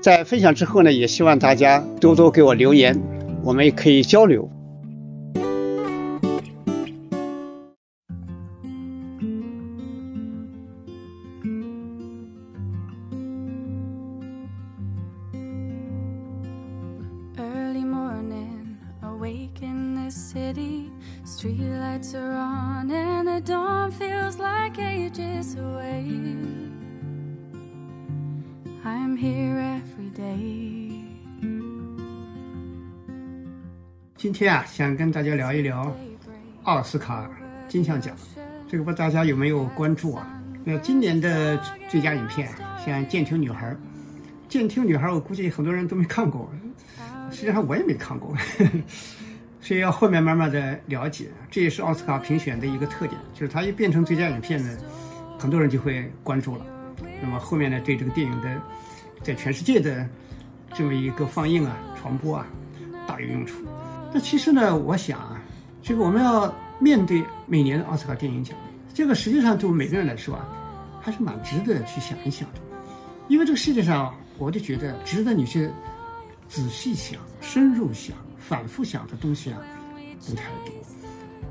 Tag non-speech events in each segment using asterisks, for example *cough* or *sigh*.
在分享之后呢，也希望大家多多给我留言，我们也可以交流。天啊，想跟大家聊一聊奥斯卡金像奖，这个不知道大家有没有关注啊？那今年的最佳影片像《剑听女孩》，《剑听女孩》我估计很多人都没看过，实际上我也没看过，呵 *laughs* 呵所以要后面慢慢的了解。这也是奥斯卡评选的一个特点，就是它一变成最佳影片呢，很多人就会关注了。那么后面呢，对这个电影的在全世界的这么一个放映啊、传播啊，大有用处。那其实呢，我想啊，这个我们要面对每年的奥斯卡电影奖，这个实际上对我们每个人来说啊，还是蛮值得去想一想的。因为这个世界上，我就觉得值得你去仔细想、深入想、反复想的东西啊，不太多。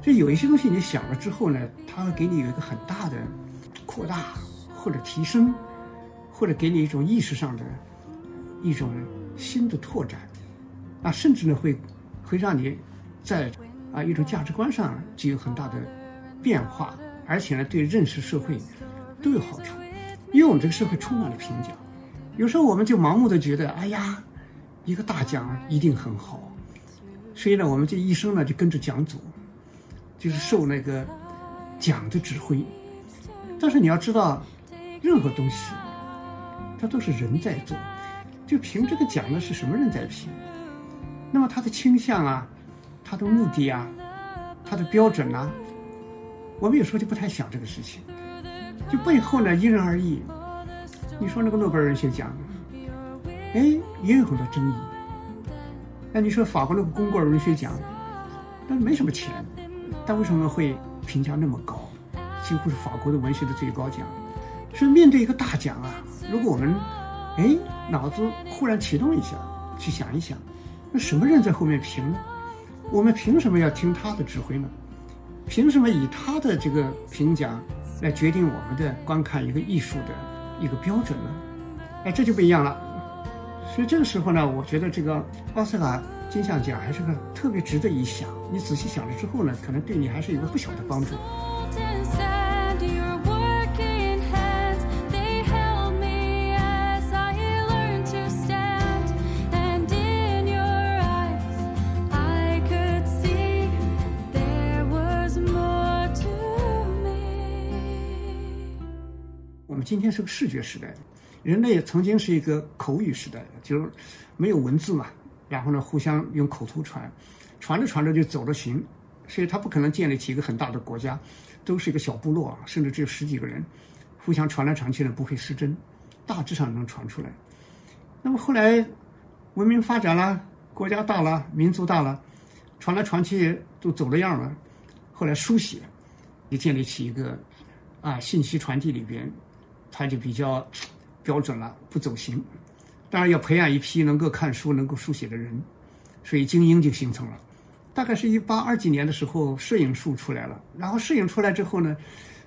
就有一些东西你想了之后呢，它会给你有一个很大的扩大或者提升，或者给你一种意识上的一种新的拓展，啊，甚至呢会。会让你在啊一种价值观上具有很大的变化，而且呢对认识社会都有好处。因为我们这个社会充满了评奖，有时候我们就盲目的觉得，哎呀，一个大奖一定很好，所以呢我们这一生呢就跟着奖走，就是受那个奖的指挥。但是你要知道，任何东西它都是人在做，就评这个奖呢是什么人在评？那么他的倾向啊，他的目的啊，他的标准啊，我们有时候就不太想这个事情，就背后呢因人而异。你说那个诺贝尔文学奖，哎，也有很多争议。那你说法国那个龚古尔文学奖，那没什么钱，但为什么会评价那么高？几乎是法国的文学的最高奖。所以面对一个大奖啊，如果我们哎脑子忽然启动一下，去想一想。那什么人在后面评呢？我们凭什么要听他的指挥呢？凭什么以他的这个评奖来决定我们的观看一个艺术的一个标准呢？哎，这就不一样了。所以这个时候呢，我觉得这个奥斯卡金像奖还是个特别值得一想。你仔细想了之后呢，可能对你还是有个不小的帮助。今天是个视觉时代，人类曾经是一个口语时代，就是没有文字嘛，然后呢，互相用口头传，传着传着就走了形，所以他不可能建立起一个很大的国家，都是一个小部落，甚至只有十几个人，互相传来传去呢不会失真，大致上能传出来。那么后来文明发展了，国家大了，民族大了，传来传去都走了样了，后来书写也建立起一个啊信息传递里边。它就比较标准了，不走形。当然要培养一批能够看书、能够书写的人，所以精英就形成了。大概是一八二几年的时候，摄影术出来了。然后摄影出来之后呢，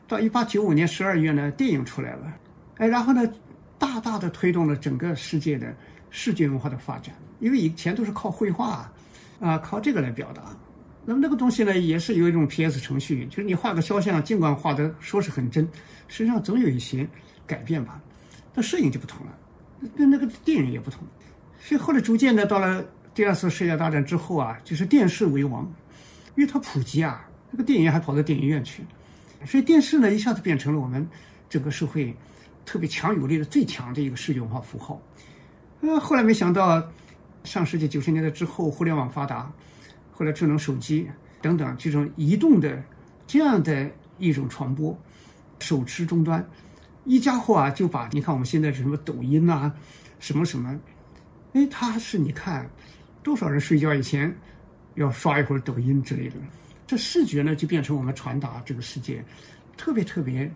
到一八九五年十二月呢，电影出来了。哎，然后呢，大大的推动了整个世界的视觉文化的发展，因为以前都是靠绘画啊，靠这个来表达。那么那个东西呢，也是有一种 P.S. 程序，就是你画个肖像，尽管画的说是很真，实际上总有一些改变吧。那摄影就不同了，跟那个电影也不同。所以后来逐渐的到了第二次世界大战之后啊，就是电视为王，因为它普及啊，那个电影还跑到电影院去，所以电视呢一下子变成了我们整个社会特别强有力的最强的一个视觉化符号。呃，后来没想到上世纪九十年代之后，互联网发达。后来智能手机等等这种移动的这样的一种传播，手持终端，一家伙啊就把你看我们现在是什么抖音呐，什么什么，哎，他是你看多少人睡觉以前要刷一会儿抖音之类的，这视觉呢就变成我们传达这个世界特别特别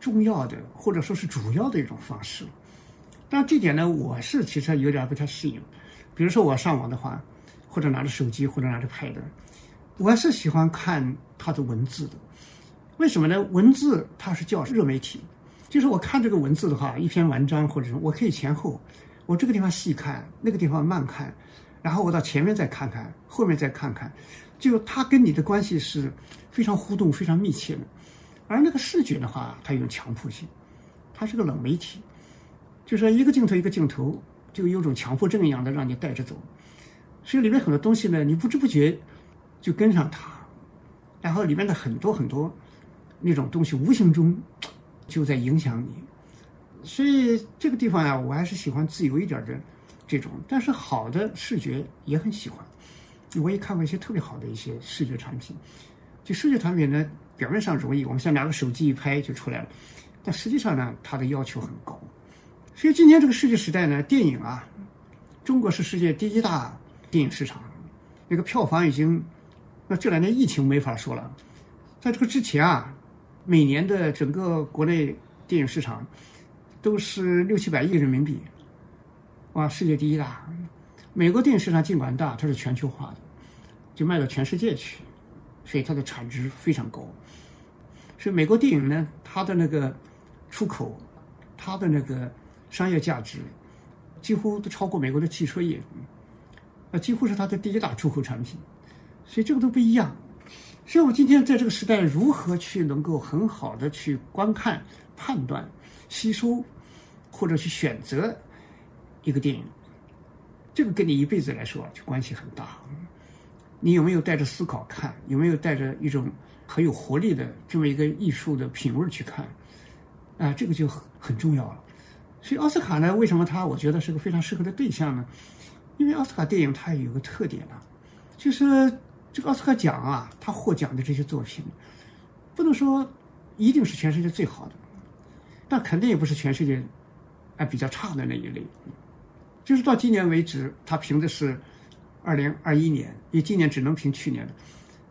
重要的或者说是主要的一种方式。但这点呢，我是其实有点不太适应，比如说我上网的话。或者拿着手机，或者拿着 Pad，我是喜欢看它的文字的。为什么呢？文字它是叫热媒体，就是我看这个文字的话，一篇文章或者什么，我可以前后，我这个地方细看，那个地方慢看，然后我到前面再看看，后面再看看，就它跟你的关系是非常互动、非常密切的。而那个视觉的话，它有强迫性，它是个冷媒体，就是一个镜头一个镜头，就有种强迫症一样的让你带着走。所以里面很多东西呢，你不知不觉就跟上它，然后里面的很多很多那种东西，无形中就在影响你。所以这个地方呀，我还是喜欢自由一点的这种，但是好的视觉也很喜欢。我也看过一些特别好的一些视觉产品，就视觉产品呢，表面上容易，我们像拿个手机一拍就出来了，但实际上呢，它的要求很高。所以今天这个世界时代呢，电影啊，中国是世界第一大。电影市场，那个票房已经，那这两年疫情没法说了，在这个之前啊，每年的整个国内电影市场都是六七百亿人民币，哇，世界第一大。美国电影市场尽管大，它是全球化的，就卖到全世界去，所以它的产值非常高。所以美国电影呢，它的那个出口，它的那个商业价值，几乎都超过美国的汽车业。那几乎是它的第一大出口产品，所以这个都不一样。所以我们今天在这个时代，如何去能够很好的去观看、判断、吸收，或者去选择一个电影，这个跟你一辈子来说就关系很大。你有没有带着思考看？有没有带着一种很有活力的这么一个艺术的品味去看？啊，这个就很很重要了。所以奥斯卡呢，为什么它我觉得是个非常适合的对象呢？因为奥斯卡电影它有个特点啊，就是这个奥斯卡奖啊，他获奖的这些作品，不能说一定是全世界最好的，但肯定也不是全世界哎比较差的那一类。就是到今年为止，他评的是二零二一年，因为今年只能评去年的，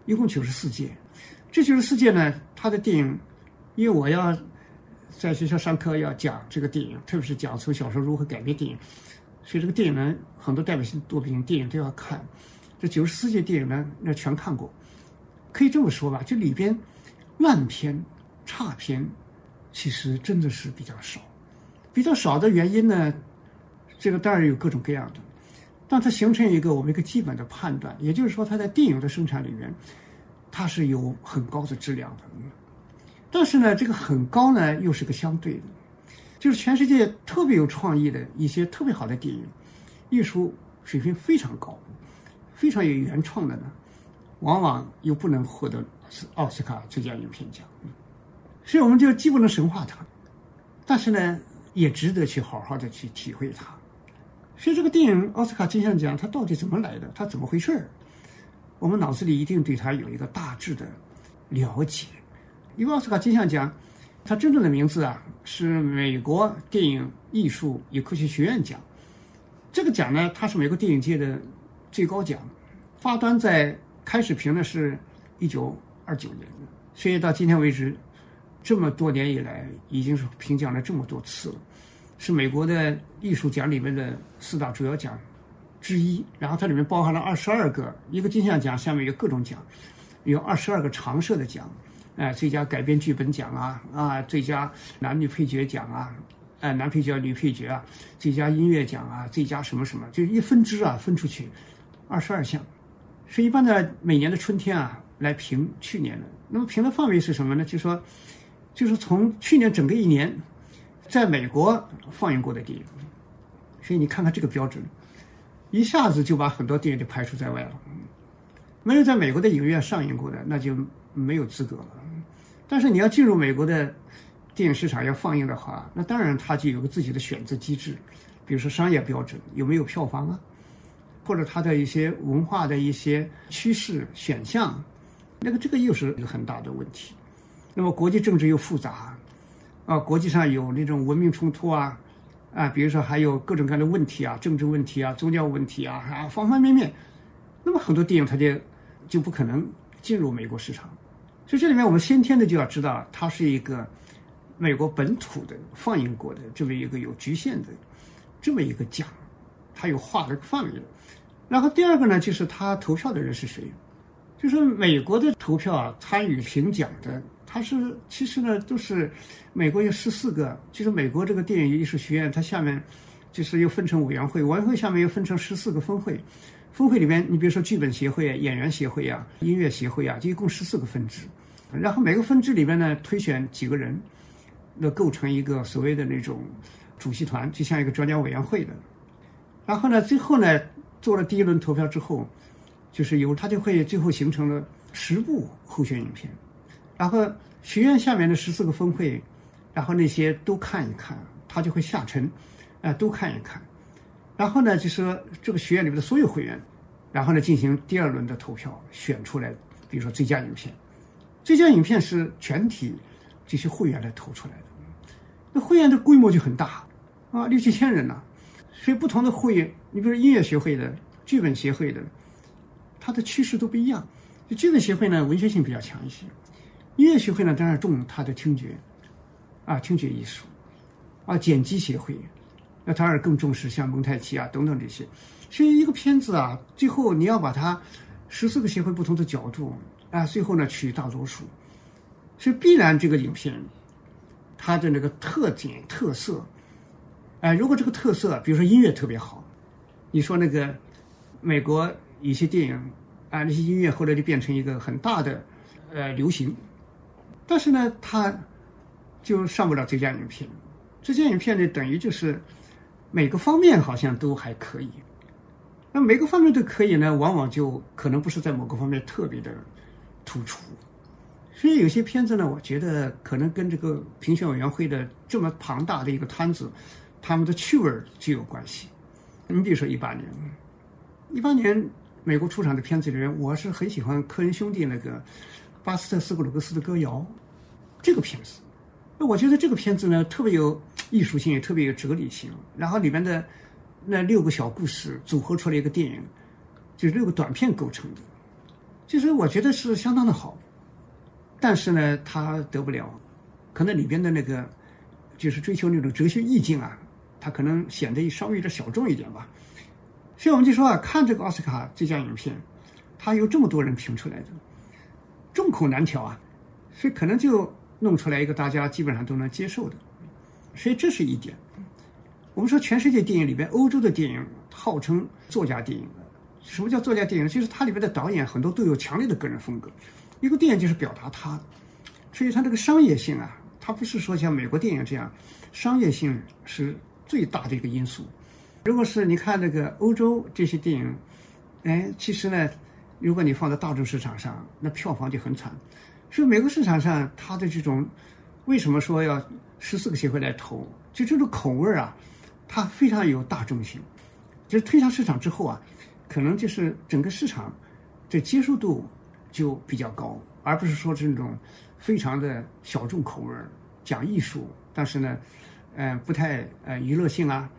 一共九十四届。这九十四届呢，他的电影，因为我要在学校上课要讲这个电影，特别是讲从小说如何改编电影。所以这个电影呢，很多代表性作品电影都要看。这九十四届电影呢，那全看过。可以这么说吧，这里边烂片、差片，其实真的是比较少。比较少的原因呢，这个当然有各种各样的，但它形成一个我们一个基本的判断，也就是说，它在电影的生产里面，它是有很高的质量的。但是呢，这个很高呢，又是个相对的。就是全世界特别有创意的一些特别好的电影，艺术水平非常高，非常有原创的呢，往往又不能获得奥斯卡最佳影片奖。所以我们就既不能神化它，但是呢，也值得去好好的去体会它。所以这个电影奥斯卡金像奖它到底怎么来的？它怎么回事儿？我们脑子里一定对它有一个大致的了解。因为奥斯卡金像奖。它真正的名字啊是美国电影艺术与科学学院奖，这个奖呢，它是美国电影界的最高奖，发端在开始评的是一九二九年，所以到今天为止，这么多年以来已经是评奖了这么多次了，是美国的艺术奖里面的四大主要奖之一。然后它里面包含了二十二个一个金像奖，下面有各种奖，有二十二个常设的奖。哎，最佳改编剧本奖啊，啊，最佳男女配角奖啊，啊男配角、女配角啊，最佳音乐奖啊，最佳什么什么，就一分支啊分出去，二十二项，是一般的每年的春天啊来评去年的。那么评的范围是什么呢？就说，就是从去年整个一年，在美国放映过的电影。所以你看看这个标准，一下子就把很多电影就排除在外了。没有在美国的影院上映过的，那就没有资格了。但是你要进入美国的电影市场要放映的话，那当然它就有个自己的选择机制，比如说商业标准有没有票房啊，或者它的一些文化的一些趋势选项，那个这个又是一个很大的问题。那么国际政治又复杂，啊，国际上有那种文明冲突啊。啊，比如说还有各种各样的问题啊，政治问题啊，宗教问题啊，啊，方方面面，那么很多电影它就就不可能进入美国市场。所以这里面我们先天的就要知道，它是一个美国本土的放映过的这么一个有局限的这么一个奖，它有划了个范围。然后第二个呢，就是他投票的人是谁？就是美国的投票啊，参与评奖的。他是其实呢，都是美国有十四个，就是美国这个电影艺术学院，它下面就是又分成委员会，委员会下面又分成十四个分会，分会里面你比如说剧本协会、演员协会啊、音乐协会啊，就一共十四个分支，然后每个分支里面呢推选几个人，那构成一个所谓的那种主席团，就像一个专家委员会的，然后呢最后呢做了第一轮投票之后，就是由他就会最后形成了十部候选影片。然后学院下面的十四个分会，然后那些都看一看，他就会下沉，啊，都看一看。然后呢，就说这个学院里面的所有会员，然后呢进行第二轮的投票，选出来，比如说最佳影片。最佳影片是全体这些会员来投出来的。那会员的规模就很大，啊，六七千人呢。所以不同的会员，你比如音乐协会的、剧本协会的，它的趋势都不一样。就剧本协会呢，文学性比较强一些。音乐学会呢，当然重它的听觉，啊，听觉艺术，啊，剪辑协会，那当然更重视像蒙太奇啊等等这些。所以一个片子啊，最后你要把它十四个协会不同的角度啊，最后呢取大多数，所以必然这个影片它的那个特点特色，哎，如果这个特色，比如说音乐特别好，你说那个美国一些电影啊，那些音乐后来就变成一个很大的呃流行。但是呢，他就上不了最佳影片。最佳影片呢，等于就是每个方面好像都还可以。那每个方面都可以呢，往往就可能不是在某个方面特别的突出。所以有些片子呢，我觉得可能跟这个评选委员会的这么庞大的一个摊子，他们的趣味就有关系。你比如说一八年，一八年美国出场的片子里面，我是很喜欢科恩兄弟那个。巴斯特斯格鲁格斯的歌谣，这个片子，那我觉得这个片子呢特别有艺术性，也特别有哲理性。然后里面的那六个小故事组合出来一个电影，就是六个短片构成的，就是我觉得是相当的好。但是呢，他得不了，可能里边的那个就是追求那种哲学意境啊，它可能显得稍微有点小众一点吧。所以我们就说啊，看这个奥斯卡最佳影片，它有这么多人评出来的。众口难调啊，所以可能就弄出来一个大家基本上都能接受的，所以这是一点。我们说全世界电影里边，欧洲的电影号称作家电影。什么叫作家电影？就是它里边的导演很多都有强烈的个人风格。一个电影就是表达他，所以它这个商业性啊，它不是说像美国电影这样，商业性是最大的一个因素。如果是你看那个欧洲这些电影，哎，其实呢。如果你放在大众市场上，那票房就很惨。所以美国市场上，它的这种为什么说要十四个协会来投？就这种口味啊，它非常有大众性。就是推向市场之后啊，可能就是整个市场的接受度就比较高，而不是说这种非常的小众口味讲艺术，但是呢，呃，不太呃娱乐性啊，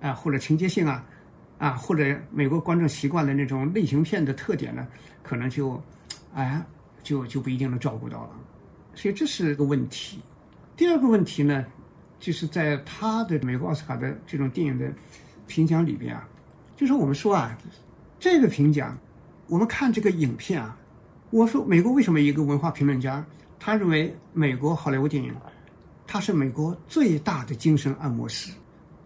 啊或者情节性啊。啊，或者美国观众习惯的那种类型片的特点呢，可能就，哎，就就不一定能照顾到了，所以这是个问题。第二个问题呢，就是在他的美国奥斯卡的这种电影的评奖里边啊，就是我们说啊，这个评奖，我们看这个影片啊，我说美国为什么一个文化评论家他认为美国好莱坞电影他是美国最大的精神按摩师。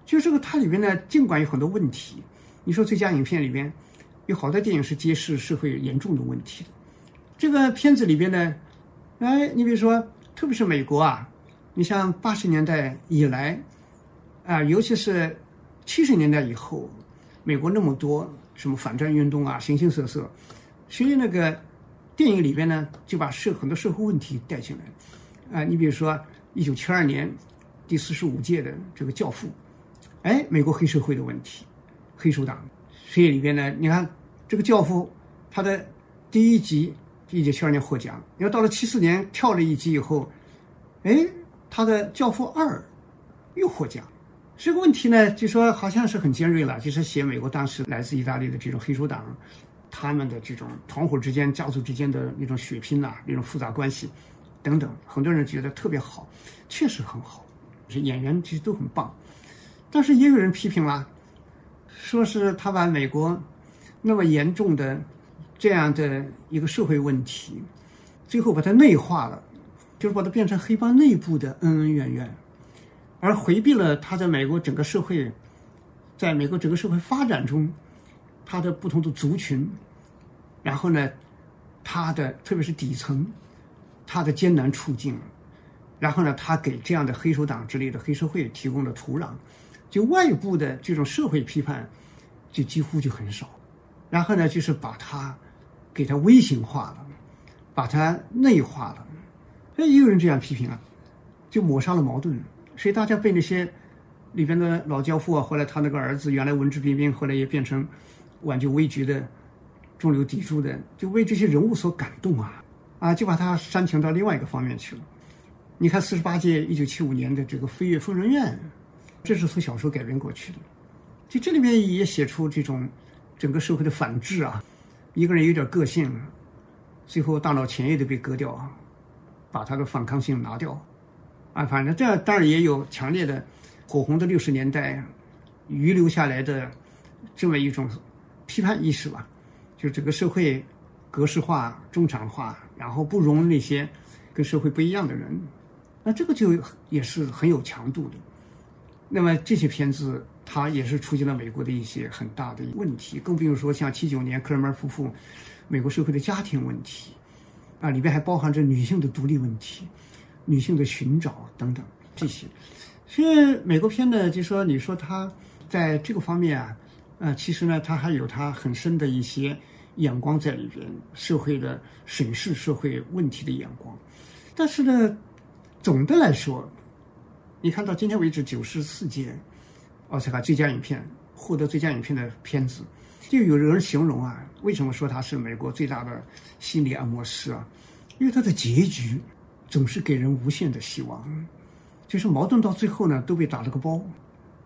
就这个它里边呢，尽管有很多问题，你说最佳影片里边有好多电影是揭示社会严重的问题的。这个片子里边呢，哎，你比如说，特别是美国啊，你像八十年代以来，啊，尤其是七十年代以后，美国那么多什么反战运动啊，形形色色，所以那个电影里边呢，就把社很多社会问题带进来。啊，你比如说一九七二年第四十五届的这个《教父》。哎，美国黑社会的问题，黑手党，所以里边呢，你看这个教父，他的第一集一九七二年获奖，然后到了七四年跳了一级以后，哎，他的教父二又获奖。这个问题呢，就说好像是很尖锐了，就是写美国当时来自意大利的这种黑手党，他们的这种团伙之间、家族之间的那种血拼呐，那种复杂关系等等，很多人觉得特别好，确实很好，是演员其实都很棒。但是也有人批评了，说是他把美国那么严重的这样的一个社会问题，最后把它内化了，就是把它变成黑帮内部的恩恩怨怨，而回避了他在美国整个社会，在美国整个社会发展中，他的不同的族群，然后呢，他的特别是底层，他的艰难处境，然后呢，他给这样的黑手党之类的黑社会提供了土壤。就外部的这种社会批判，就几乎就很少，然后呢，就是把他给他微型化了，把他内化了，那也有人这样批评啊，就抹杀了矛盾，所以大家被那些里边的老教父啊，后来他那个儿子原来文质彬彬，后来也变成挽救危局的中流砥柱的，就为这些人物所感动啊，啊，就把它煽情到另外一个方面去了。你看四十八届一九七五年的这个飞跃疯人院。这是从小说改编过去的，就这里面也写出这种整个社会的反制啊，一个人有点个性，最后大脑前叶都被割掉啊，把他的反抗性拿掉，啊，反正这当然也有强烈的火红的六十年代遗留下来的这么一种批判意识吧，就整个社会格式化、中产化，然后不容那些跟社会不一样的人，那这个就也是很有强度的。那么这些片子，它也是出现了美国的一些很大的问题，更比如说像七九年克莱门夫妇，美国社会的家庭问题，啊，里边还包含着女性的独立问题、女性的寻找等等这些。所以美国片呢，就说你说它在这个方面啊，呃，其实呢，它还有它很深的一些眼光在里边，社会的审视社会问题的眼光。但是呢，总的来说。你看到今天为止九十四届奥斯卡最佳影片获得最佳影片的片子，就有人形容啊，为什么说它是美国最大的心理按摩师啊？因为它的结局总是给人无限的希望，就是矛盾到最后呢都被打了个包，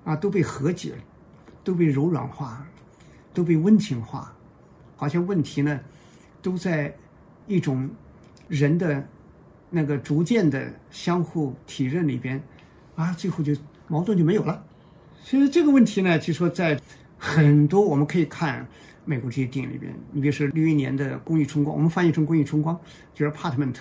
啊都被和解，都被柔软化，都被温情化，好像问题呢都在一种人的那个逐渐的相互体认里边。啊，最后就矛盾就没有了。所以这个问题呢，就说在很多我们可以看美国这些电影里边，你比如说六一年的《公益春光》，我们翻译成《公益春光》，就是 Apartment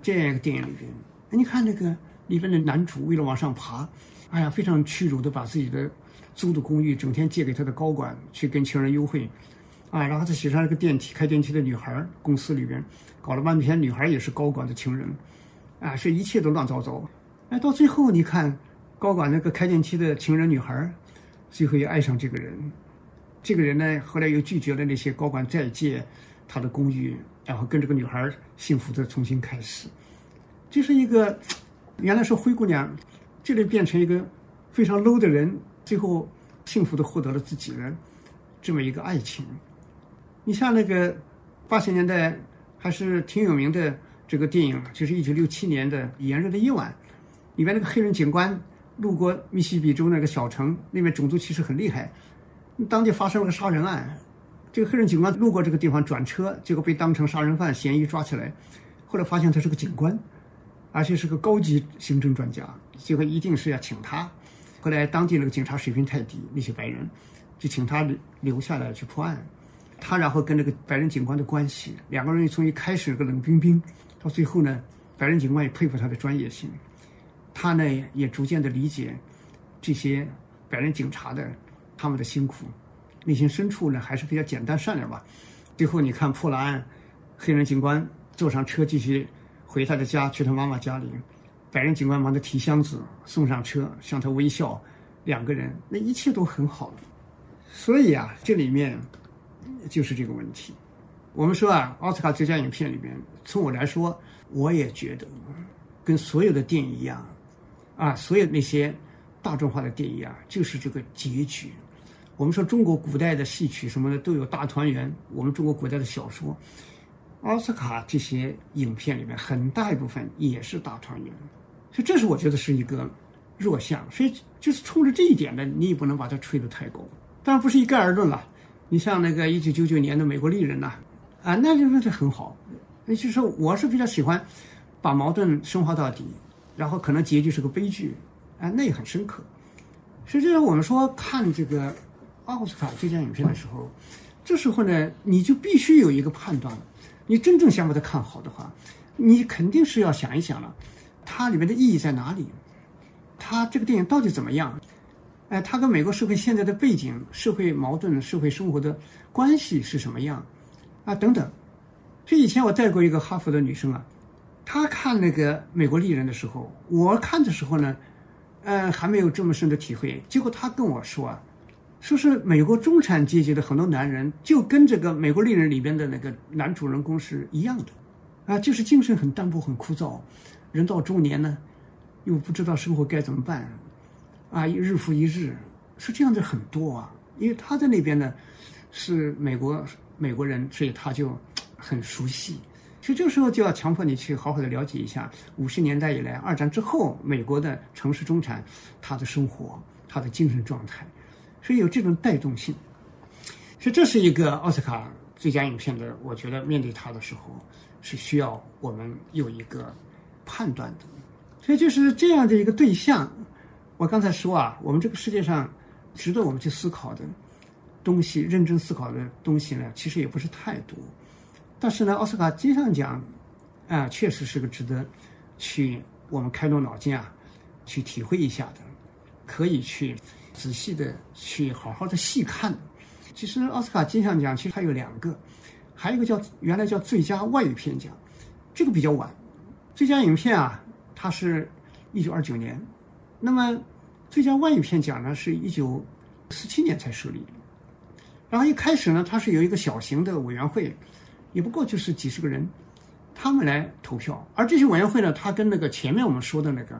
这样一个电影里边，你看那个里边的男主为了往上爬，哎呀，非常屈辱的把自己的租的公寓整天借给他的高管去跟情人幽会，啊，然后再写上一个电梯开电梯的女孩，公司里边搞了半天，女孩也是高管的情人，啊，是一切都乱糟糟。哎，到最后你看，高管那个开电梯的情人女孩，最后也爱上这个人。这个人呢，后来又拒绝了那些高管再借他的公寓，然后跟这个女孩幸福的重新开始。就是一个原来是灰姑娘，这里变成一个非常 low 的人，最后幸福的获得了自己的这么一个爱情。你像那个八十年代还是挺有名的这个电影，就是一九六七年的《炎热的夜晚》。里面那个黑人警官路过密西西比州那个小城，那边种族歧视很厉害，当地发生了个杀人案，这个黑人警官路过这个地方转车，结果被当成杀人犯嫌疑抓起来，后来发现他是个警官，而且是个高级刑侦专家，结果一定是要请他，后来当地那个警察水平太低，那些白人就请他留留下来去破案，他然后跟这个白人警官的关系，两个人从一开始个冷冰冰，到最后呢，白人警官也佩服他的专业性。他呢也逐渐的理解这些白人警察的他们的辛苦，内心深处呢还是比较简单善良吧。最后你看破了案，黑人警官坐上车继续回他的家，去他妈妈家里，白人警官忙着提箱子送上车，向他微笑，两个人那一切都很好。所以啊，这里面就是这个问题。我们说啊，奥斯卡最佳影片里面，从我来说，我也觉得跟所有的电影一样，啊，所有那些大众化的电影啊，就是这个结局。我们说中国古代的戏曲什么的都有大团圆，我们中国古代的小说，奥斯卡这些影片里面很大一部分也是大团圆，所以这是我觉得是一个弱项。所以就是冲着这一点呢，你也不能把它吹得太高。当然不是一概而论了。你像那个一九九九年的《美国丽人》呐。啊，那就那就很好，那就是我是比较喜欢把矛盾升华到底，然后可能结局是个悲剧，啊，那也很深刻。实际上，我们说看这个奥斯卡最佳影片的时候，这时候呢，你就必须有一个判断了。你真正想把它看好的话，你肯定是要想一想了，它里面的意义在哪里？它这个电影到底怎么样？哎，它跟美国社会现在的背景、社会矛盾、社会生活的关系是什么样？啊，等等，所以以前我带过一个哈佛的女生啊，她看那个《美国丽人》的时候，我看的时候呢，呃，还没有这么深的体会。结果她跟我说啊，说是美国中产阶级的很多男人就跟这个《美国丽人》里边的那个男主人公是一样的，啊，就是精神很淡薄、很枯燥，人到中年呢，又不知道生活该怎么办，啊，日复一日，是这样的很多啊。因为他在那边呢，是美国。美国人，所以他就很熟悉。其实这时候就要强迫你去好好的了解一下五十年代以来，二战之后美国的城市中产他的生活、他的精神状态，所以有这种带动性。所以这是一个奥斯卡最佳影片的，我觉得面对他的时候是需要我们有一个判断的。所以就是这样的一个对象。我刚才说啊，我们这个世界上值得我们去思考的。东西认真思考的东西呢，其实也不是太多，但是呢，奥斯卡金像奖，啊，确实是个值得去我们开动脑筋啊，去体会一下的，可以去仔细的去好好的细看。其实奥斯卡金像奖其实它有两个，还有一个叫原来叫最佳外语片奖，这个比较晚，最佳影片啊，它是一九二九年，那么最佳外语片奖呢，是一九四七年才设立。然后一开始呢，它是有一个小型的委员会，也不过就是几十个人，他们来投票。而这些委员会呢，它跟那个前面我们说的那个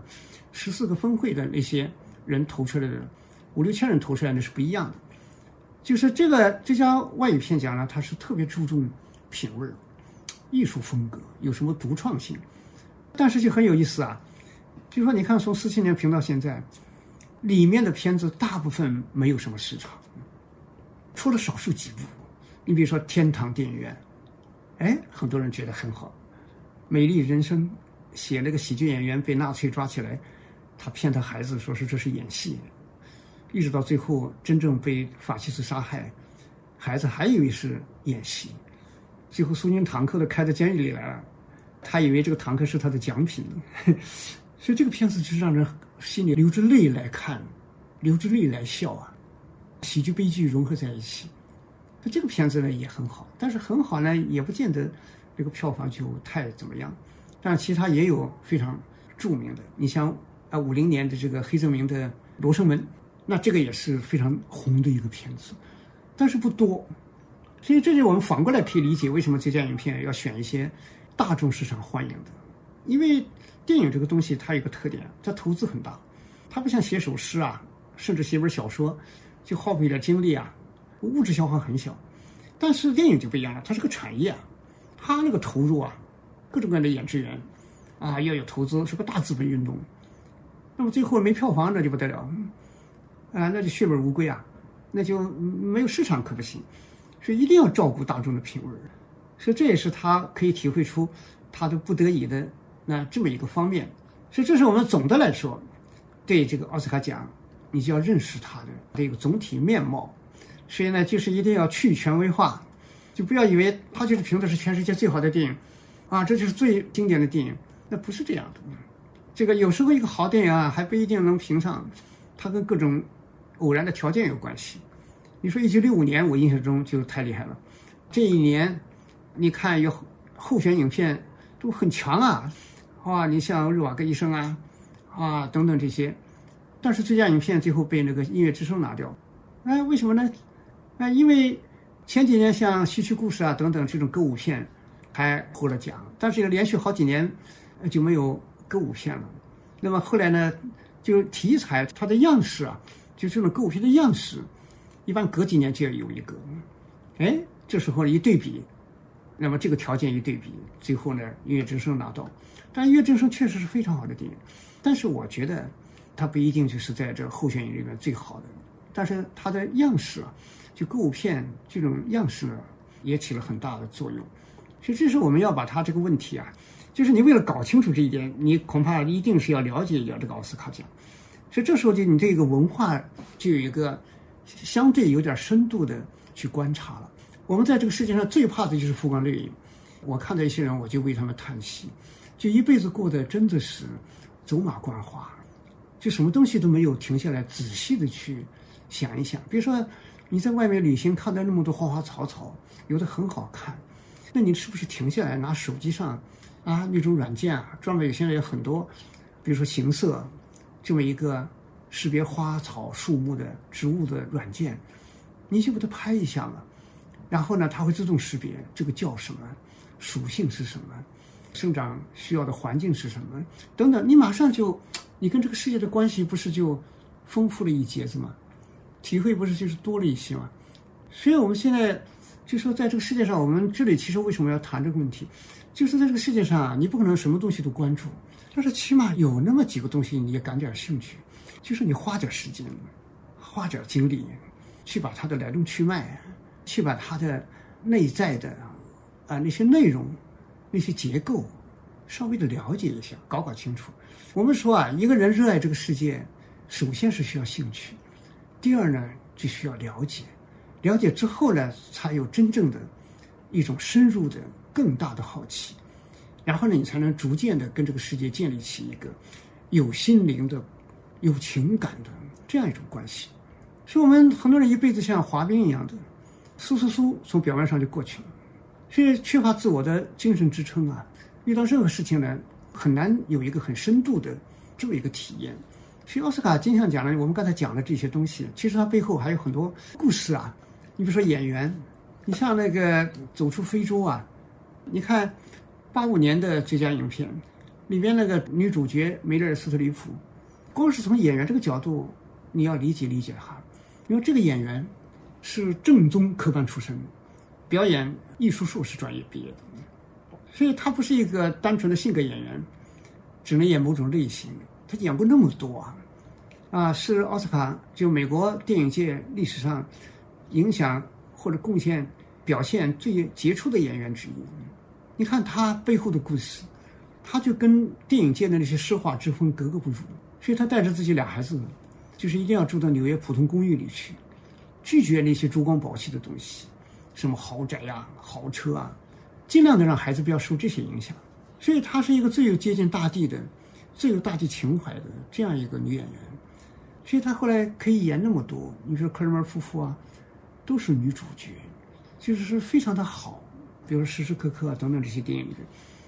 十四个分会的那些人投出来的五六千人投出来的是不一样的。就是这个这家外语片奖呢，它是特别注重品味、艺术风格，有什么独创性。但是就很有意思啊，就说你看从四七年评到现在，里面的片子大部分没有什么市场。出了少数几部，你比如说《天堂电影院》，哎，很多人觉得很好，《美丽人生》写那个喜剧演员被纳粹抓起来，他骗他孩子说是这是演戏，一直到最后真正被法西斯杀害，孩子还以为是演戏，最后苏军坦克都开到监狱里来了，他以为这个坦克是他的奖品，所以这个片子就是让人心里流着泪来看，流着泪来笑啊。喜剧悲剧融合在一起，那这个片子呢也很好，但是很好呢也不见得这个票房就太怎么样。但其他也有非常著名的，你像啊五零年的这个黑泽明的《罗生门》，那这个也是非常红的一个片子，但是不多。所以这就我们反过来可以理解为什么这家影片要选一些大众市场欢迎的，因为电影这个东西它有个特点，它投资很大，它不像写首诗啊，甚至写本小说。就耗费点精力啊，物质消耗很小，但是电影就不一样了，它是个产业啊，它那个投入啊，各种各样的演职员啊，要有投资，是个大资本运动。那么最后没票房那就不得了，啊，那就血本无归啊，那就没有市场可不行，所以一定要照顾大众的品味所以这也是他可以体会出他的不得已的那这么一个方面。所以这是我们总的来说对这个奥斯卡奖。你就要认识它的这个总体面貌，所以呢，就是一定要去权威化，就不要以为它就是评的是全世界最好的电影，啊，这就是最经典的电影，那不是这样的。这个有时候一个好电影啊，还不一定能评上，它跟各种偶然的条件有关系。你说一九六五年，我印象中就太厉害了。这一年，你看有候选影片都很强啊，啊，你像《日瓦戈医生》啊，啊等等这些，但是最佳影片最后被那个《音乐之声》拿掉。哎，为什么呢？哎，因为前几年像《西区故事》啊等等这种歌舞片还获了奖，但是连续好几年就没有歌舞片了。那么后来呢，就题材它的样式啊，就这种歌舞片的样式。一般隔几年就要有一个，哎，这时候一对比，那么这个条件一对比，最后呢，《音乐之声》拿到，但《音乐之声》确实是非常好的电影，但是我觉得它不一定就是在这候选人里面最好的，但是它的样式啊，就歌舞片这种样式呢，也起了很大的作用，所以这是我们要把它这个问题啊，就是你为了搞清楚这一点，你恐怕一定是要了解一下这个奥斯卡奖，所以这时候就你这个文化就有一个。相对有点深度的去观察了。我们在这个世界上最怕的就是浮光掠影。我看到一些人，我就为他们叹息，就一辈子过得真的是走马观花，就什么东西都没有停下来仔细的去想一想。比如说你在外面旅行，看到那么多花花草草，有的很好看，那你是不是停下来拿手机上啊那种软件啊，专门有现在有很多，比如说行色这么一个。识别花草树木的植物的软件，你就把它拍一下嘛，然后呢，它会自动识别这个叫什么，属性是什么，生长需要的环境是什么等等，你马上就，你跟这个世界的关系不是就丰富了一截子吗？体会不是就是多了一些吗？所以我们现在就说，在这个世界上，我们这里其实为什么要谈这个问题，就是在这个世界上啊，你不可能什么东西都关注，但是起码有那么几个东西你也感点兴趣。就是你花点时间，花点精力，去把它的来龙去脉，去把它的内在的啊那些内容、那些结构，稍微的了解一下，搞搞清楚。我们说啊，一个人热爱这个世界，首先是需要兴趣，第二呢就需要了解，了解之后呢，才有真正的一种深入的、更大的好奇，然后呢，你才能逐渐的跟这个世界建立起一个有心灵的。有情感的这样一种关系，所以我们很多人一辈子像滑冰一样的，嗖嗖嗖从表面上就过去了，所以缺乏自我的精神支撑啊，遇到任何事情呢，很难有一个很深度的这么一个体验。所以奥斯卡金像奖呢，我们刚才讲的这些东西，其实它背后还有很多故事啊。你比如说演员，你像那个走出非洲啊，你看八五年的最佳影片里边那个女主角梅丽尔·斯特里普。光是从演员这个角度，你要理解理解哈，因为这个演员是正宗科班出身，表演艺术硕士专业毕业的，所以他不是一个单纯的性格演员，只能演某种类型，他演过那么多啊，啊，是奥斯卡就美国电影界历史上影响或者贡献表现最杰出的演员之一。你看他背后的故事，他就跟电影界的那些奢华之风格格不入。所以他带着自己俩孩子，就是一定要住到纽约普通公寓里去，拒绝那些珠光宝气的东西，什么豪宅呀、豪车啊，尽量的让孩子不要受这些影响。所以她是一个最有接近大地的、最有大地情怀的这样一个女演员。所以她后来可以演那么多，你说科尔曼夫妇啊，都是女主角，就是说非常的好。比如说时时刻刻啊等等这些电影里，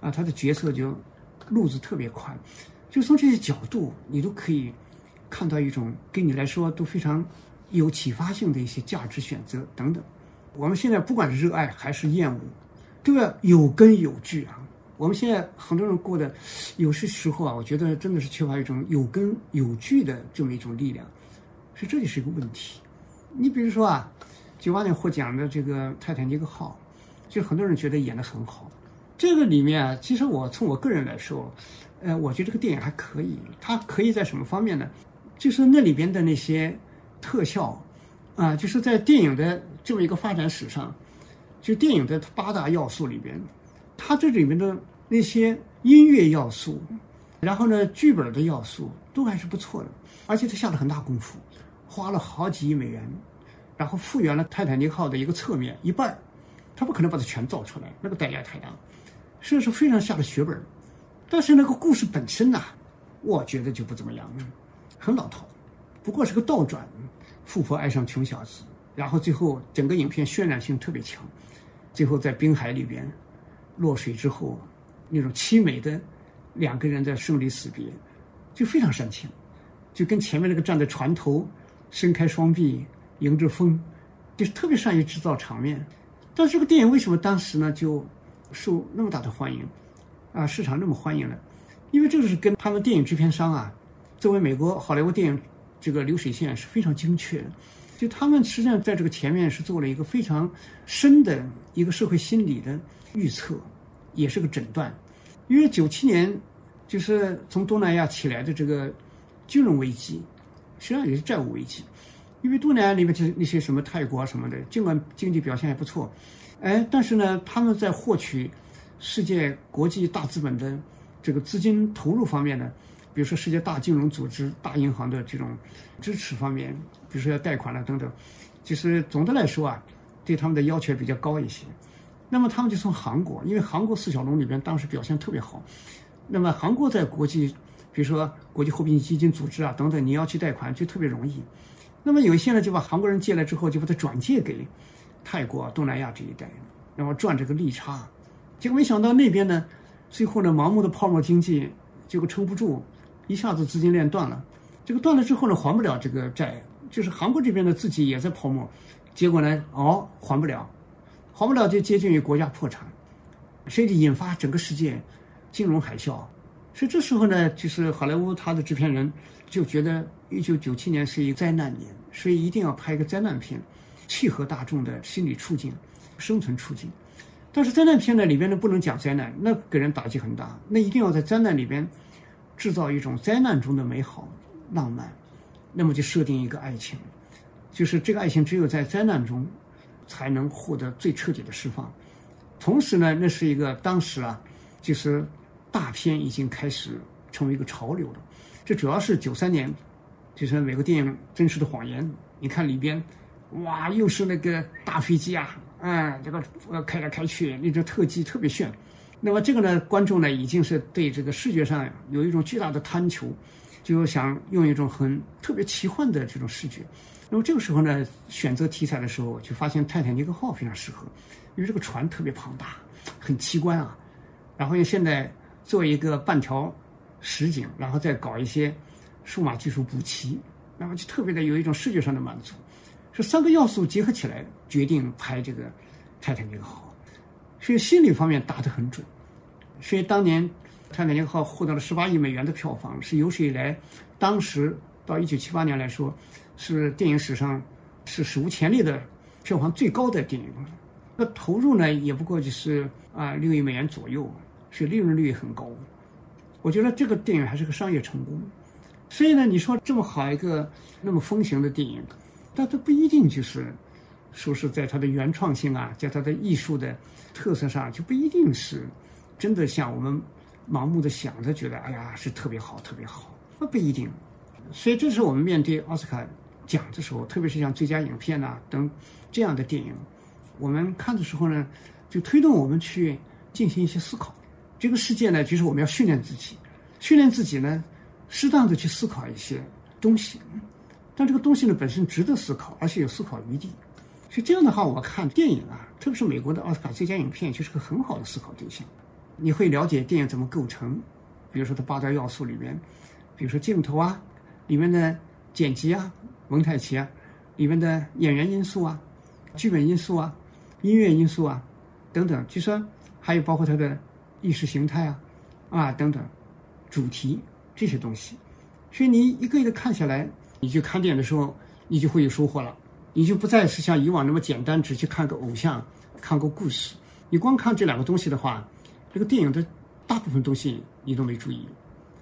啊，她的角色就路子特别宽。就从这些角度，你都可以看到一种跟你来说都非常有启发性的一些价值选择等等。我们现在不管是热爱还是厌恶，都要有根有据啊。我们现在很多人过的有些时候啊，我觉得真的是缺乏一种有根有据的这么一种力量，所以这就是一个问题。你比如说啊，九八年获奖的这个《泰坦尼克号》，就很多人觉得演得很好。这个里面啊，其实我从我个人来说。呃，我觉得这个电影还可以，它可以在什么方面呢？就是那里边的那些特效，啊，就是在电影的这么一个发展史上，就电影的八大要素里边，它这里面的那些音乐要素，然后呢，剧本的要素都还是不错的，而且他下了很大功夫，花了好几亿美元，然后复原了泰坦尼克号的一个侧面一半儿，他不可能把它全造出来，那个代价太大，所以说非常下了血本。但是那个故事本身呐，我觉得就不怎么样，很老套，不过是个倒转，富婆爱上穷小子，然后最后整个影片渲染性特别强，最后在滨海里边落水之后，那种凄美的两个人在生离死别，就非常煽情，就跟前面那个站在船头，伸开双臂迎着风，就是特别善于制造场面。但是这个电影为什么当时呢就受那么大的欢迎啊？市场那么欢迎呢？因为这个是跟他们电影制片商啊，作为美国好莱坞电影这个流水线是非常精确的，就他们实际上在这个前面是做了一个非常深的一个社会心理的预测，也是个诊断。因为九七年就是从东南亚起来的这个金融危机，实际上也是债务危机。因为东南亚里面这那些什么泰国啊什么的，尽管经济表现还不错，哎，但是呢，他们在获取世界国际大资本的。这个资金投入方面呢，比如说世界大金融组织、大银行的这种支持方面，比如说要贷款了等等，其实总的来说啊，对他们的要求比较高一些。那么他们就从韩国，因为韩国四小龙里边当时表现特别好，那么韩国在国际，比如说国际货币基金组织啊等等，你要去贷款就特别容易。那么有一些呢就把韩国人借来之后，就把它转借给泰国、东南亚这一带，然后赚这个利差。结果没想到那边呢。最后呢，盲目的泡沫经济结果撑不住，一下子资金链断了。这个断了之后呢，还不了这个债，就是韩国这边呢自己也在泡沫，结果呢，哦，还不了，还不了就接近于国家破产，甚至引发整个世界金融海啸。所以这时候呢，就是好莱坞他的制片人就觉得一九九七年是一个灾难年，所以一定要拍一个灾难片，契合大众的心理处境、生存处境。但是灾难片呢里边呢不能讲灾难，那给人打击很大。那一定要在灾难里边制造一种灾难中的美好浪漫，那么就设定一个爱情，就是这个爱情只有在灾难中才能获得最彻底的释放。同时呢，那是一个当时啊，就是大片已经开始成为一个潮流了。这主要是九三年，就是美国电影《真实的谎言》，你看里边，哇，又是那个大飞机啊。哎，这个呃开来开去，那种特技特别炫。那么这个呢，观众呢已经是对这个视觉上有一种巨大的贪求，就想用一种很特别奇幻的这种视觉。那么这个时候呢，选择题材的时候，就发现泰坦尼克号非常适合，因为这个船特别庞大，很奇观啊。然后现在做一个半条实景，然后再搞一些数码技术补齐，然后就特别的有一种视觉上的满足。这三个要素结合起来，决定拍这个《泰坦尼克号》，所以心理方面打得很准。所以当年《泰坦尼克号》获得了十八亿美元的票房，是有史以来，当时到一九七八年来说，是电影史上是史无前例的票房最高的电影。那投入呢，也不过就是啊六亿美元左右，所以利润率也很高。我觉得这个电影还是个商业成功。所以呢，你说这么好一个那么风行的电影。但它不一定就是，说是在它的原创性啊，在它的艺术的特色上，就不一定是真的像我们盲目的想着觉得，哎呀是特别好，特别好，那不一定。所以这是我们面对奥斯卡奖的时候，特别是像最佳影片呐等这样的电影，我们看的时候呢，就推动我们去进行一些思考。这个世界呢，就是我们要训练自己，训练自己呢，适当的去思考一些东西。但这个东西呢本身值得思考，而且有思考余地。所以这样的话，我看电影啊，特别是美国的奥斯卡最佳影片，就是个很好的思考对象。你会了解电影怎么构成，比如说它八大要素里面，比如说镜头啊，里面的剪辑啊、蒙太奇啊，里面的演员因素啊、剧本因素啊、音乐因素啊等等，就说还有包括它的意识形态啊啊等等主题这些东西。所以你一个一个看下来。你去看电影的时候，你就会有收获了，你就不再是像以往那么简单，只去看个偶像，看个故事。你光看这两个东西的话，这个电影的大部分东西你都没注意，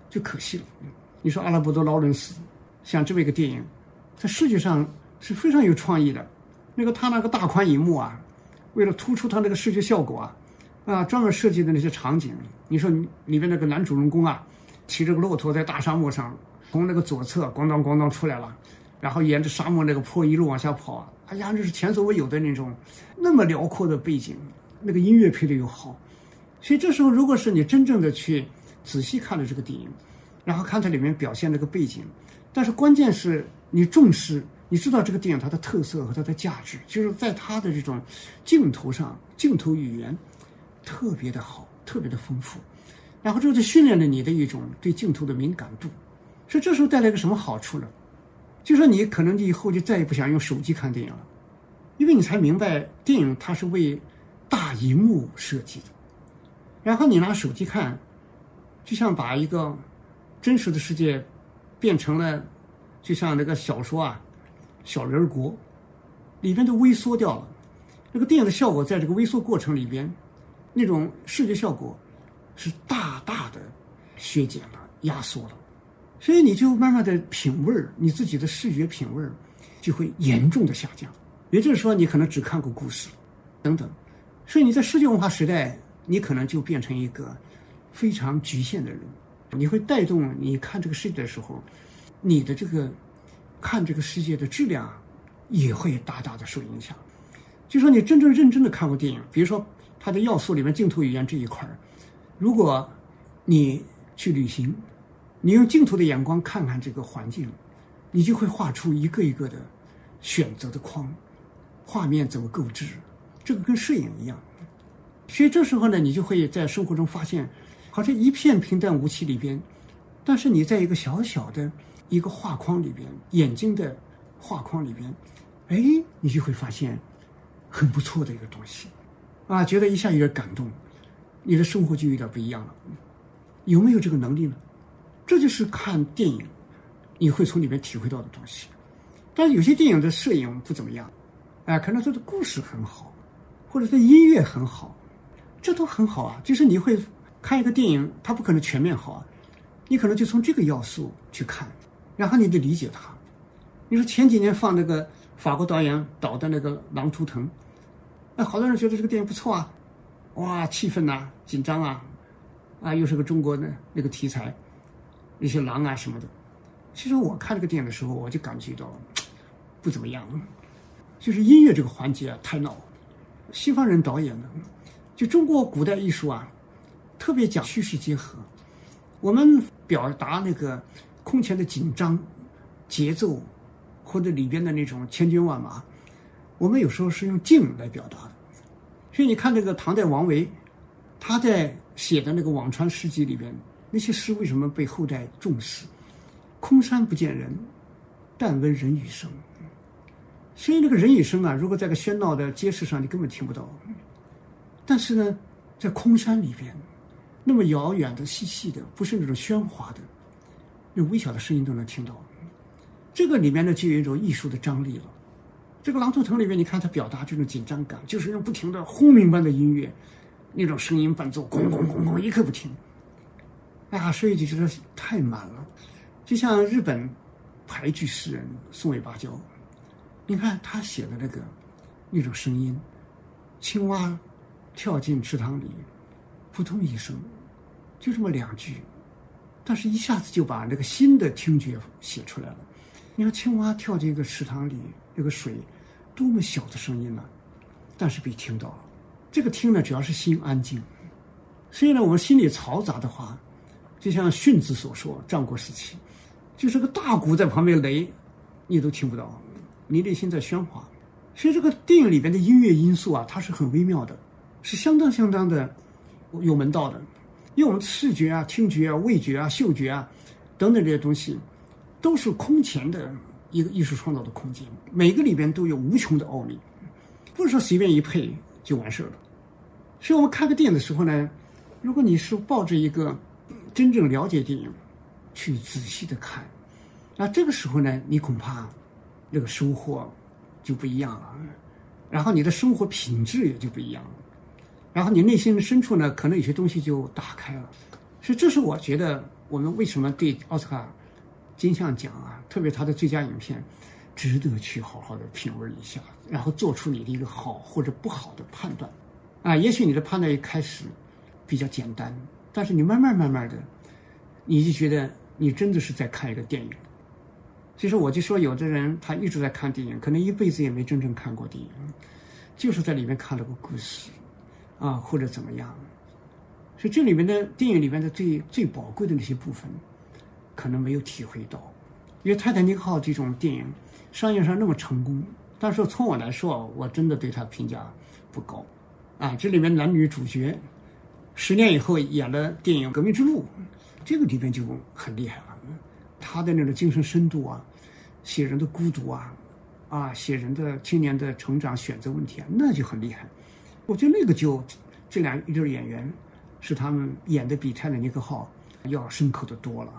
就可惜了。你说阿拉伯的劳伦斯，像这么一个电影，在视觉上是非常有创意的。那个他那个大宽银幕啊，为了突出他那个视觉效果啊，啊，专门设计的那些场景。你说里面那个男主人公啊，骑着个骆驼在大沙漠上。从那个左侧咣当咣当出来了，然后沿着沙漠那个坡一路往下跑，哎呀，这是前所未有的那种那么辽阔的背景，那个音乐配的又好，所以这时候如果是你真正的去仔细看了这个电影，然后看它里面表现那个背景，但是关键是你重视，你知道这个电影它的特色和它的价值，就是在它的这种镜头上，镜头语言特别的好，特别的丰富，然后这就训练了你的一种对镜头的敏感度。所以这时候带来一个什么好处呢？就说你可能以后就再也不想用手机看电影了，因为你才明白电影它是为大荧幕设计的。然后你拿手机看，就像把一个真实的世界变成了，就像那个小说啊，小人国里边都微缩掉了。那个电影的效果在这个微缩过程里边，那种视觉效果是大大的削减了、压缩了。所以你就慢慢的品味儿，你自己的视觉品味儿就会严重的下降。也就是说，你可能只看过故事，等等。所以你在世界文化时代，你可能就变成一个非常局限的人。你会带动你看这个世界的时候，你的这个看这个世界的质量也会大大的受影响。就说你真正认真的看过电影，比如说它的要素里面镜头语言这一块儿，如果你去旅行。你用镜头的眼光看看这个环境，你就会画出一个一个的选择的框，画面怎么构置，这个跟摄影一样。所以这时候呢，你就会在生活中发现，好像一片平淡无奇里边，但是你在一个小小的一个画框里边，眼睛的画框里边，哎，你就会发现很不错的一个东西，啊，觉得一下有点感动，你的生活就有点不一样了。有没有这个能力呢？这就是看电影，你会从里面体会到的东西。但有些电影的摄影不怎么样，哎，可能它的故事很好，或者是音乐很好，这都很好啊。就是你会看一个电影，它不可能全面好啊，你可能就从这个要素去看，然后你得理解它。你说前几年放那个法国导演导的那个《狼图腾》，哎，好多人觉得这个电影不错啊，哇，气氛呐，紧张啊，啊，又是个中国的那个题材。一些狼啊什么的，其实我看这个电影的时候，我就感觉到不怎么样，就是音乐这个环节太闹。西方人导演的，就中国古代艺术啊，特别讲虚实结合。我们表达那个空前的紧张、节奏，或者里边的那种千军万马，我们有时候是用静来表达的。所以你看这个唐代王维，他在写的那个《辋川诗集》里边。那些诗为什么被后代重视？空山不见人，但闻人语声。所以那个人语声啊，如果在个喧闹的街市上，你根本听不到。但是呢，在空山里边，那么遥远的、细细的，不是那种喧哗的，那微小的声音都能听到。这个里面呢，就有一种艺术的张力了。这个《狼图腾》里面，你看它表达这种紧张感，就是用不停的轰鸣般的音乐，那种声音伴奏，咣咣咣咣，一刻不停。啊，所以就觉得太满了，就像日本俳剧诗人松尾芭蕉，你看他写的那个那种声音，青蛙跳进池塘里，扑通一声，就这么两句，但是一下子就把那个新的听觉写出来了。你说青蛙跳进一个池塘里，那个水多么小的声音呢？但是被听到了。这个听呢，主要是心安静。所以呢，我们心里嘈杂的话。就像荀子所说，战国时期，就是个大鼓在旁边擂，你都听不到，你内心在喧哗。所以这个电影里边的音乐因素啊，它是很微妙的，是相当相当的有门道的。因为我们视觉啊、听觉啊、味觉啊、嗅觉啊等等这些东西，都是空前的一个艺术创造的空间，每个里边都有无穷的奥秘，不是说随便一配就完事儿了。所以我们看个电影的时候呢，如果你是抱着一个真正了解电影，去仔细的看，那这个时候呢，你恐怕那个收获就不一样了，然后你的生活品质也就不一样了，然后你内心深处呢，可能有些东西就打开了。所以，这是我觉得我们为什么对奥斯卡金像奖啊，特别他的最佳影片，值得去好好的品味一下，然后做出你的一个好或者不好的判断。啊，也许你的判断一开始比较简单。但是你慢慢慢慢的，你就觉得你真的是在看一个电影。其实我就说，有的人他一直在看电影，可能一辈子也没真正看过电影，就是在里面看了个故事，啊或者怎么样。所以这里面的电影里面的最最宝贵的那些部分，可能没有体会到，因为《泰坦尼克号》这种电影商业上那么成功，但是从我来说，我真的对它评价不高。啊，这里面男女主角十年以后演了电影《革命之路》，这个里边就很厉害了。他的那种精神深度啊，写人的孤独啊，啊，写人的青年的成长选择问题啊，那就很厉害。我觉得那个就这两一对演员是他们演的比《泰坦尼克号》要深刻的多了。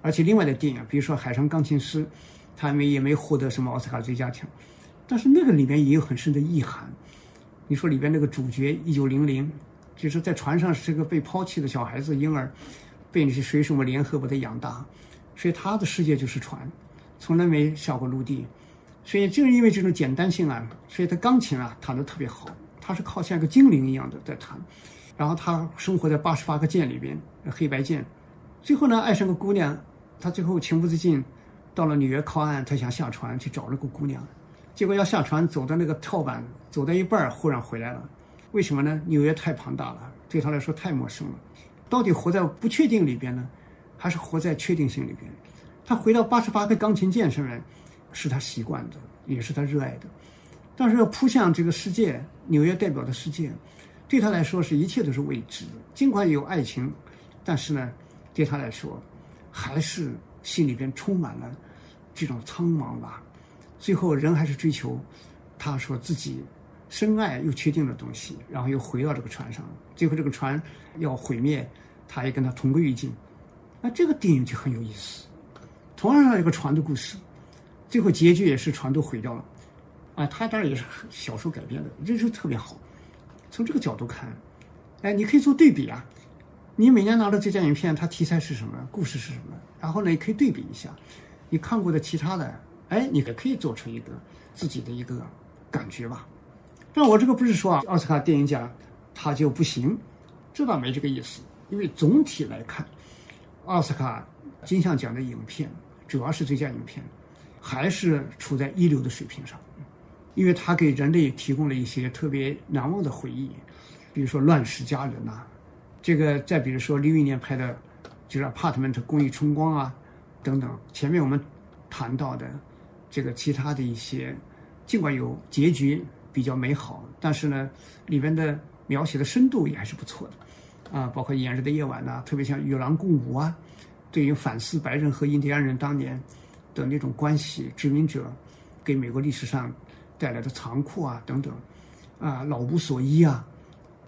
而且另外的电影，比如说《海上钢琴师》，他们也没获得什么奥斯卡最佳奖，但是那个里面也有很深的意涵。你说里边那个主角一九零零，就是在船上是个被抛弃的小孩子婴儿，被那些水手们联合把他养大，所以他的世界就是船，从来没下过陆地。所以正因为这种简单性啊，所以他钢琴啊弹得特别好。他是靠像个精灵一样的在弹，然后他生活在八十八个舰里边，黑白舰，最后呢爱上个姑娘，他最后情不自禁到了纽约靠岸，他想下船去找那个姑娘。结果要下船，走到那个跳板，走到一半忽然回来了。为什么呢？纽约太庞大了，对他来说太陌生了。到底活在不确定里边呢，还是活在确定性里边？他回到八十八个钢琴键上面，是他习惯的，也是他热爱的。但是要扑向这个世界，纽约代表的世界，对他来说是一切都是未知。尽管有爱情，但是呢，对他来说，还是心里边充满了这种苍茫吧。最后，人还是追求他说自己深爱又确定的东西，然后又回到这个船上。最后，这个船要毁灭，他也跟他同归于尽。那这个电影就很有意思。同样是一个船的故事，最后结局也是船都毁掉了。啊，他当然也是小说改编的，这就特别好。从这个角度看，哎，你可以做对比啊。你每年拿到这家影片，它题材是什么，故事是什么，然后呢，你可以对比一下你看过的其他的。哎，你也可以做出一个自己的一个感觉吧。但我这个不是说啊，奥斯卡电影奖它就不行，这倒没这个意思。因为总体来看，奥斯卡金像奖的影片，主要是最佳影片，还是处在一流的水平上。因为它给人类提供了一些特别难忘的回忆，比如说《乱世佳人》呐，这个再比如说六一年拍的，就是《Apartment 公寓春光》啊，等等。前面我们谈到的。这个其他的一些，尽管有结局比较美好，但是呢，里边的描写的深度也还是不错的，啊，包括炎热的夜晚呐，特别像与狼共舞啊，对于反思白人和印第安人当年的那种关系，殖民者给美国历史上带来的残酷啊等等，啊，老无所依啊，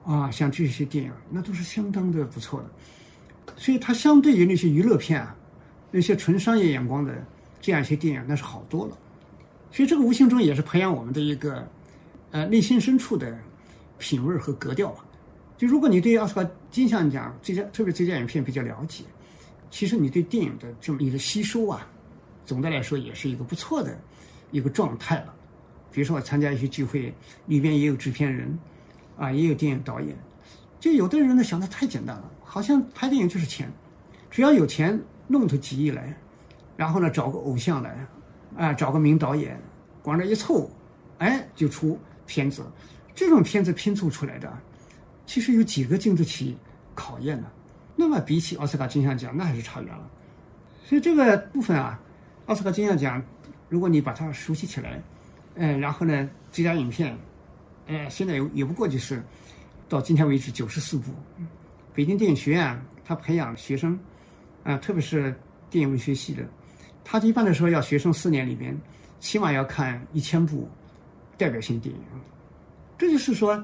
啊，像这些电影，那都是相当的不错的，所以它相对于那些娱乐片啊，那些纯商业眼光的。这样一些电影那是好多了，所以这个无形中也是培养我们的一个，呃，内心深处的品味和格调吧。就如果你对奥斯卡金像奖最佳特别最佳影片比较了解，其实你对电影的这么一个吸收啊，总的来说也是一个不错的一个状态了。比如说我参加一些聚会，里边也有制片人，啊，也有电影导演，就有的人呢想的太简单了，好像拍电影就是钱，只要有钱弄出几亿来。然后呢，找个偶像来，啊，找个名导演，往这一凑，哎，就出片子。这种片子拼凑出来的，其实有几个经得起考验的？那么比起奥斯卡金像奖，那还是差远了。所以这个部分啊，奥斯卡金像奖，如果你把它熟悉起来，嗯，然后呢，最佳影片，哎，现在也也不过就是到今天为止九十四部。北京电影学院它培养学生，啊，特别是电影文学系的。他一般来说要学生四年里边，起码要看一千部代表性电影，这就是说，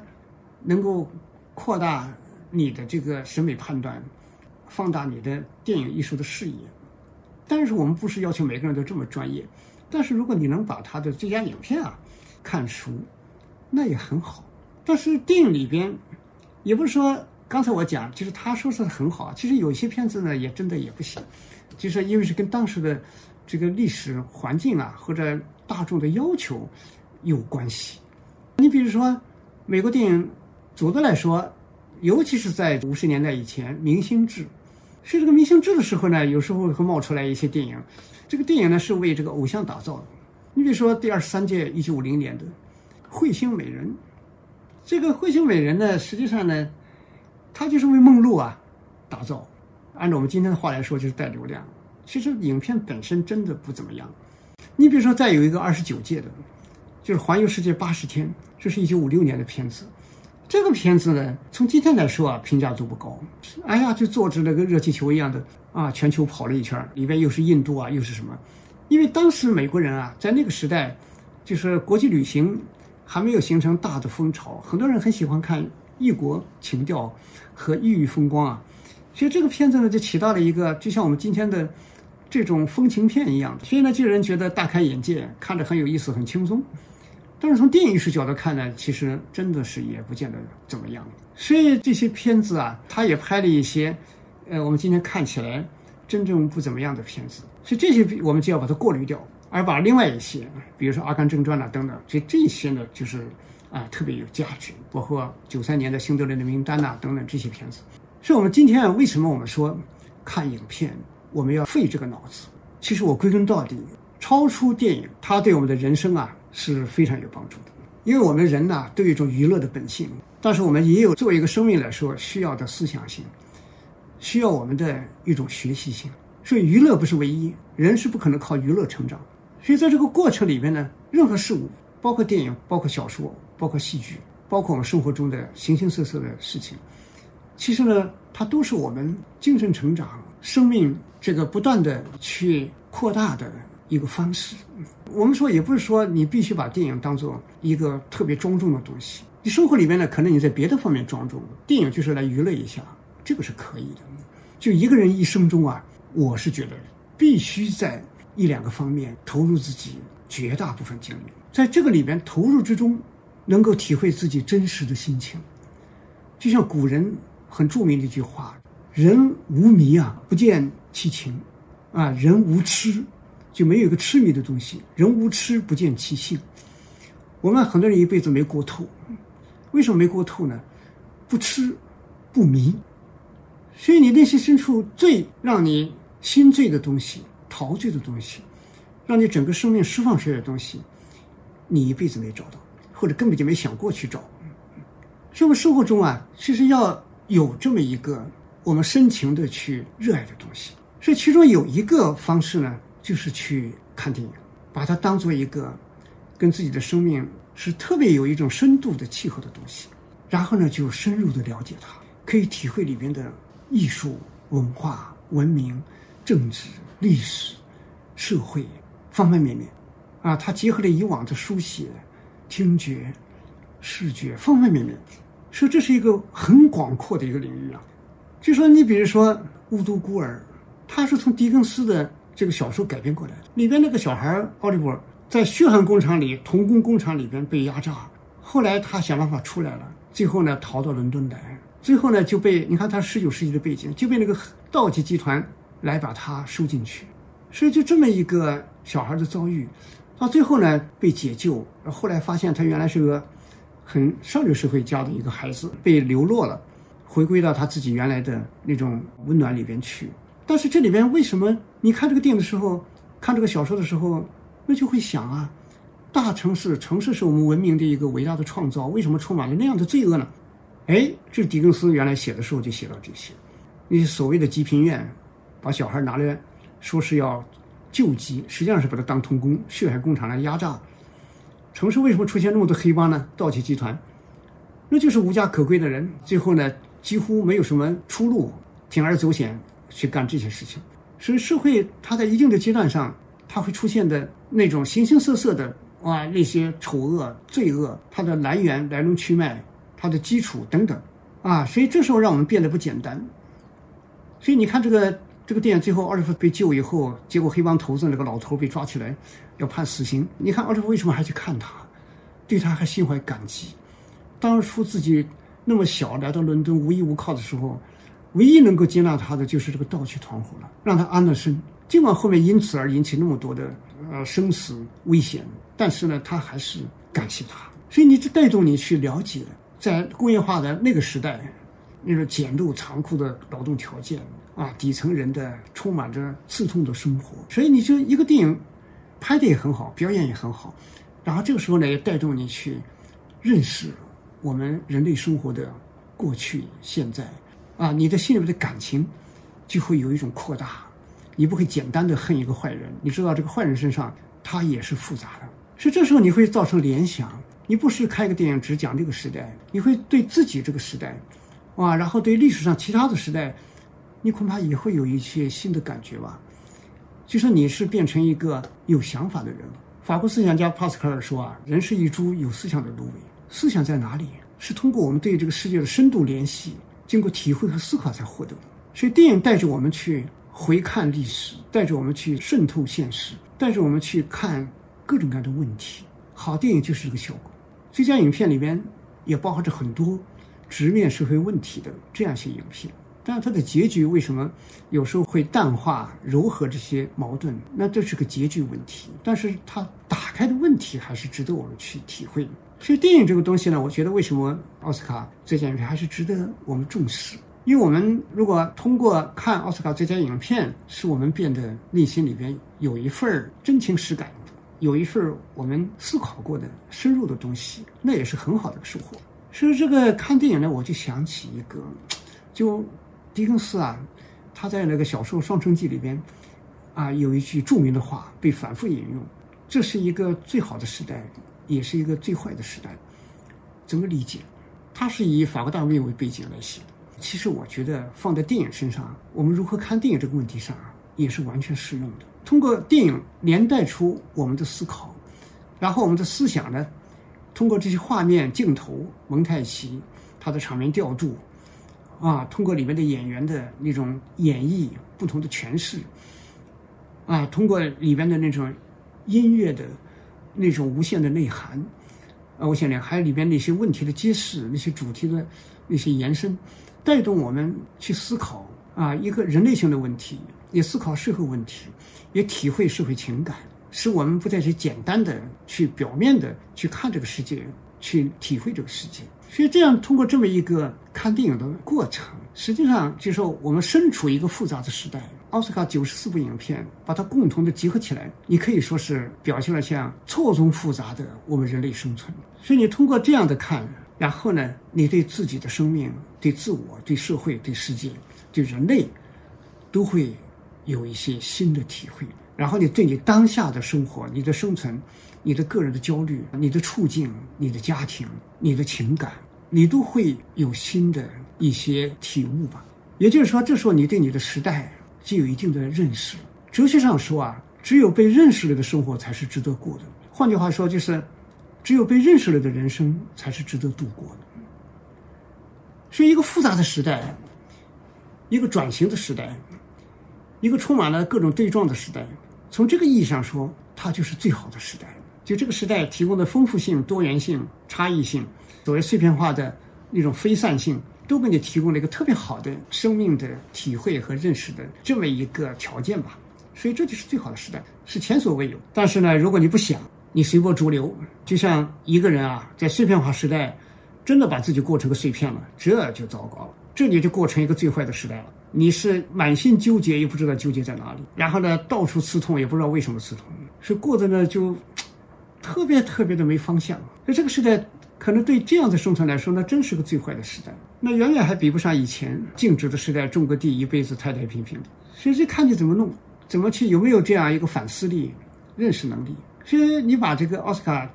能够扩大你的这个审美判断，放大你的电影艺术的视野。但是我们不是要求每个人都这么专业，但是如果你能把他的最佳影片啊看熟，那也很好。但是电影里边，也不是说刚才我讲，就是他说是很好，其实有些片子呢也真的也不行，就是因为是跟当时的。这个历史环境啊，或者大众的要求有关系。你比如说，美国电影，总的来说，尤其是在五十年代以前，明星制，是这个明星制的时候呢，有时候会冒出来一些电影。这个电影呢，是为这个偶像打造的。你比如说，第二十三届一九五零年的《彗星美人》，这个《彗星美人》呢，实际上呢，它就是为梦露啊打造。按照我们今天的话来说，就是带流量。其实影片本身真的不怎么样。你比如说，再有一个二十九届的，就是《环游世界八十天》，这是一九五六年的片子。这个片子呢，从今天来说啊，评价都不高。哎呀，就坐着那个热气球一样的啊，全球跑了一圈，里边又是印度啊，又是什么？因为当时美国人啊，在那个时代，就是国际旅行还没有形成大的风潮，很多人很喜欢看异国情调和异域风光啊。所以这个片子呢，就起到了一个，就像我们今天的这种风情片一样的。所以呢，就人觉得大开眼界，看着很有意思，很轻松。但是从电影艺术角度看呢，其实真的是也不见得怎么样。所以这些片子啊，他也拍了一些，呃，我们今天看起来真正不怎么样的片子。所以这些我们就要把它过滤掉，而把另外一些，比如说《阿甘正传》呐等等，所以这些呢，就是啊特别有价值。包括九三年的《辛德勒的名单》呐等等这些片子。所以我们今天，为什么我们说看影片我们要费这个脑子？其实我归根到底，超出电影，它对我们的人生啊。是非常有帮助的，因为我们人呢都有一种娱乐的本性，但是我们也有作为一个生命来说需要的思想性，需要我们的一种学习性。所以娱乐不是唯一，人是不可能靠娱乐成长。所以在这个过程里面呢，任何事物，包括电影、包括小说、包括戏剧、包括我们生活中的形形色色的事情，其实呢，它都是我们精神成长、生命这个不断的去扩大的。一个方式，我们说也不是说你必须把电影当做一个特别庄重的东西。你生活里面呢，可能你在别的方面庄重，电影就是来娱乐一下，这个是可以的。就一个人一生中啊，我是觉得必须在一两个方面投入自己绝大部分精力，在这个里边投入之中，能够体会自己真实的心情。就像古人很著名的一句话：“人无迷啊，不见其情；啊，人无痴。”就没有一个痴迷的东西，人无痴不见其性。我们很多人一辈子没过透，为什么没过透呢？不痴，不迷。所以你内心深处最让你心醉的东西、陶醉的东西，让你整个生命释放出来的东西，你一辈子没找到，或者根本就没想过去找。所以，我们生活中啊，其实要有这么一个我们深情的去热爱的东西。所以，其中有一个方式呢。就是去看电影，把它当做一个跟自己的生命是特别有一种深度的契合的东西，然后呢，就深入的了解它，可以体会里边的艺术、文化、文明、政治、历史、社会方方面面，啊，它结合了以往的书写、听觉、视觉方方面面，所以这是一个很广阔的一个领域啊。就说你比如说《雾都孤儿》，它是从狄更斯的。这个小说改编过来的，里边那个小孩奥利弗在血汗工厂里，童工工厂里边被压榨，后来他想办法出来了，最后呢逃到伦敦来，最后呢就被你看他十九世纪的背景，就被那个盗窃集团来把他收进去，所以就这么一个小孩的遭遇，到最后呢被解救，后来发现他原来是个很上流社会家的一个孩子，被流落了，回归到他自己原来的那种温暖里边去。但是这里边为什么你看这个电影的时候，看这个小说的时候，那就会想啊，大城市，城市是我们文明的一个伟大的创造，为什么充满了那样的罪恶呢？哎，这狄更斯原来写的时候就写到这些，那些所谓的济贫院，把小孩拿来说是要救济，实际上是把他当童工，血海工厂来压榨。城市为什么出现那么多黑帮呢？盗窃集团，那就是无家可归的人，最后呢几乎没有什么出路，铤而走险。去干这些事情，所以社会它在一定的阶段上，它会出现的那种形形色色的哇那些丑恶、罪恶，它的来源、来龙去脉、它的基础等等，啊，所以这时候让我们变得不简单。所以你看这个这个电影最后奥利弗被救以后，结果黑帮头子那个老头被抓起来要判死刑，你看奥利弗为什么还去看他，对他还心怀感激。当初自己那么小来到伦敦无依无靠的时候。唯一能够接纳他的就是这个盗窃团伙了，让他安了身。尽管后面因此而引起那么多的呃生死危险，但是呢，他还是感谢他。所以你这带动你去了解，在工业化的那个时代，那种简陋残酷的劳动条件啊，底层人的充满着刺痛的生活。所以你就一个电影拍的也很好，表演也很好，然后这个时候呢，也带动你去认识我们人类生活的过去、现在。啊，你的心里面的感情就会有一种扩大，你不会简单的恨一个坏人，你知道这个坏人身上他也是复杂的，所以这时候你会造成联想。你不是开个电影只讲这个时代，你会对自己这个时代，哇，然后对历史上其他的时代，你恐怕也会有一些新的感觉吧。就说你是变成一个有想法的人。法国思想家帕斯卡尔说啊，人是一株有思想的芦苇，思想在哪里？是通过我们对这个世界的深度联系，经过体会和思考才获得的。所以电影带着我们去回看历史，带着我们去渗透现实，带着我们去看各种各样的问题。好电影就是这个效果。最佳影片里边也包含着很多直面社会问题的这样一些影片，但是它的结局为什么有时候会淡化、柔和这些矛盾？那这是个结局问题，但是它打开的问题还是值得我们去体会。所以电影这个东西呢，我觉得为什么奥斯卡最佳影片还是值得我们重视？因为我们如果通过看奥斯卡最佳影片，使我们变得内心里边有一份真情实感。有一份我们思考过的深入的东西，那也是很好的收获。所以这个看电影呢，我就想起一个，就狄更斯啊，他在那个小说《双城记》里边啊，有一句著名的话被反复引用：这是一个最好的时代，也是一个最坏的时代。怎么理解？它是以法国大革命为背景来写的。其实我觉得放在电影身上，我们如何看电影这个问题上啊，也是完全适用的。通过电影连带出我们的思考，然后我们的思想呢，通过这些画面、镜头、蒙太奇，它的场面调度，啊，通过里面的演员的那种演绎、不同的诠释，啊，通过里边的那种音乐的那种无限的内涵，啊，我想呢，还有里边那些问题的揭示、那些主题的那些延伸，带动我们去思考啊，一个人类性的问题。也思考社会问题，也体会社会情感，使我们不再去简单的去表面的去看这个世界，去体会这个世界。所以这样通过这么一个看电影的过程，实际上就说我们身处一个复杂的时代。奥斯卡九十四部影片把它共同的集合起来，你可以说是表现了像错综复杂的我们人类生存。所以你通过这样的看，然后呢，你对自己的生命、对自我、对社会、对世界、对人类，都会。有一些新的体会，然后你对你当下的生活、你的生存、你的个人的焦虑、你的处境、你的家庭、你的情感，你都会有新的一些体悟吧。也就是说，这时候你对你的时代就有一定的认识。哲学上说啊，只有被认识了的生活才是值得过的。换句话说，就是只有被认识了的人生才是值得度过的。所以，一个复杂的时代，一个转型的时代。一个充满了各种对撞的时代，从这个意义上说，它就是最好的时代。就这个时代提供的丰富性、多元性、差异性，所谓碎片化的那种非散性，都给你提供了一个特别好的生命的体会和认识的这么一个条件吧。所以这就是最好的时代，是前所未有。但是呢，如果你不想，你随波逐流，就像一个人啊，在碎片化时代，真的把自己过成个碎片了，这就糟糕了。这你就过成一个最坏的时代了。你是满心纠结，又不知道纠结在哪里，然后呢，到处刺痛，也不知道为什么刺痛，是过得呢就特别特别的没方向。那这个时代可能对这样的生存来说，那真是个最坏的时代。那远远还比不上以前静止的时代，种个地一辈子太太平平的。所以这看你怎么弄，怎么去，有没有这样一个反思力、认识能力。所以你把这个奥斯卡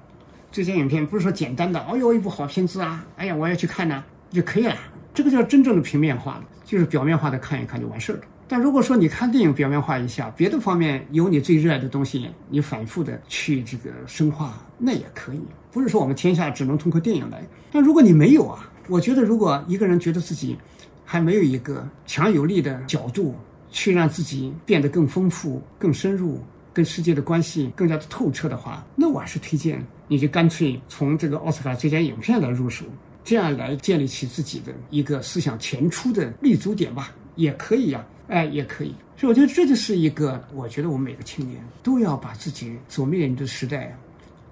这些影片，不是说简单的，哦哟，一部好片子啊，哎呀，我要去看呢就可以了。这个叫真正的平面化了。就是表面化的看一看就完事儿了。但如果说你看电影表面化一下，别的方面有你最热爱的东西，你反复的去这个深化，那也可以。不是说我们天下只能通过电影来。但如果你没有啊，我觉得如果一个人觉得自己还没有一个强有力的角度去让自己变得更丰富、更深入，跟世界的关系更加的透彻的话，那我还是推荐你就干脆从这个奥斯卡最佳影片来入手。这样来建立起自己的一个思想前出的立足点吧，也可以呀，哎，也可以。所以我觉得这就是一个，我觉得我们每个青年都要把自己所面临的时代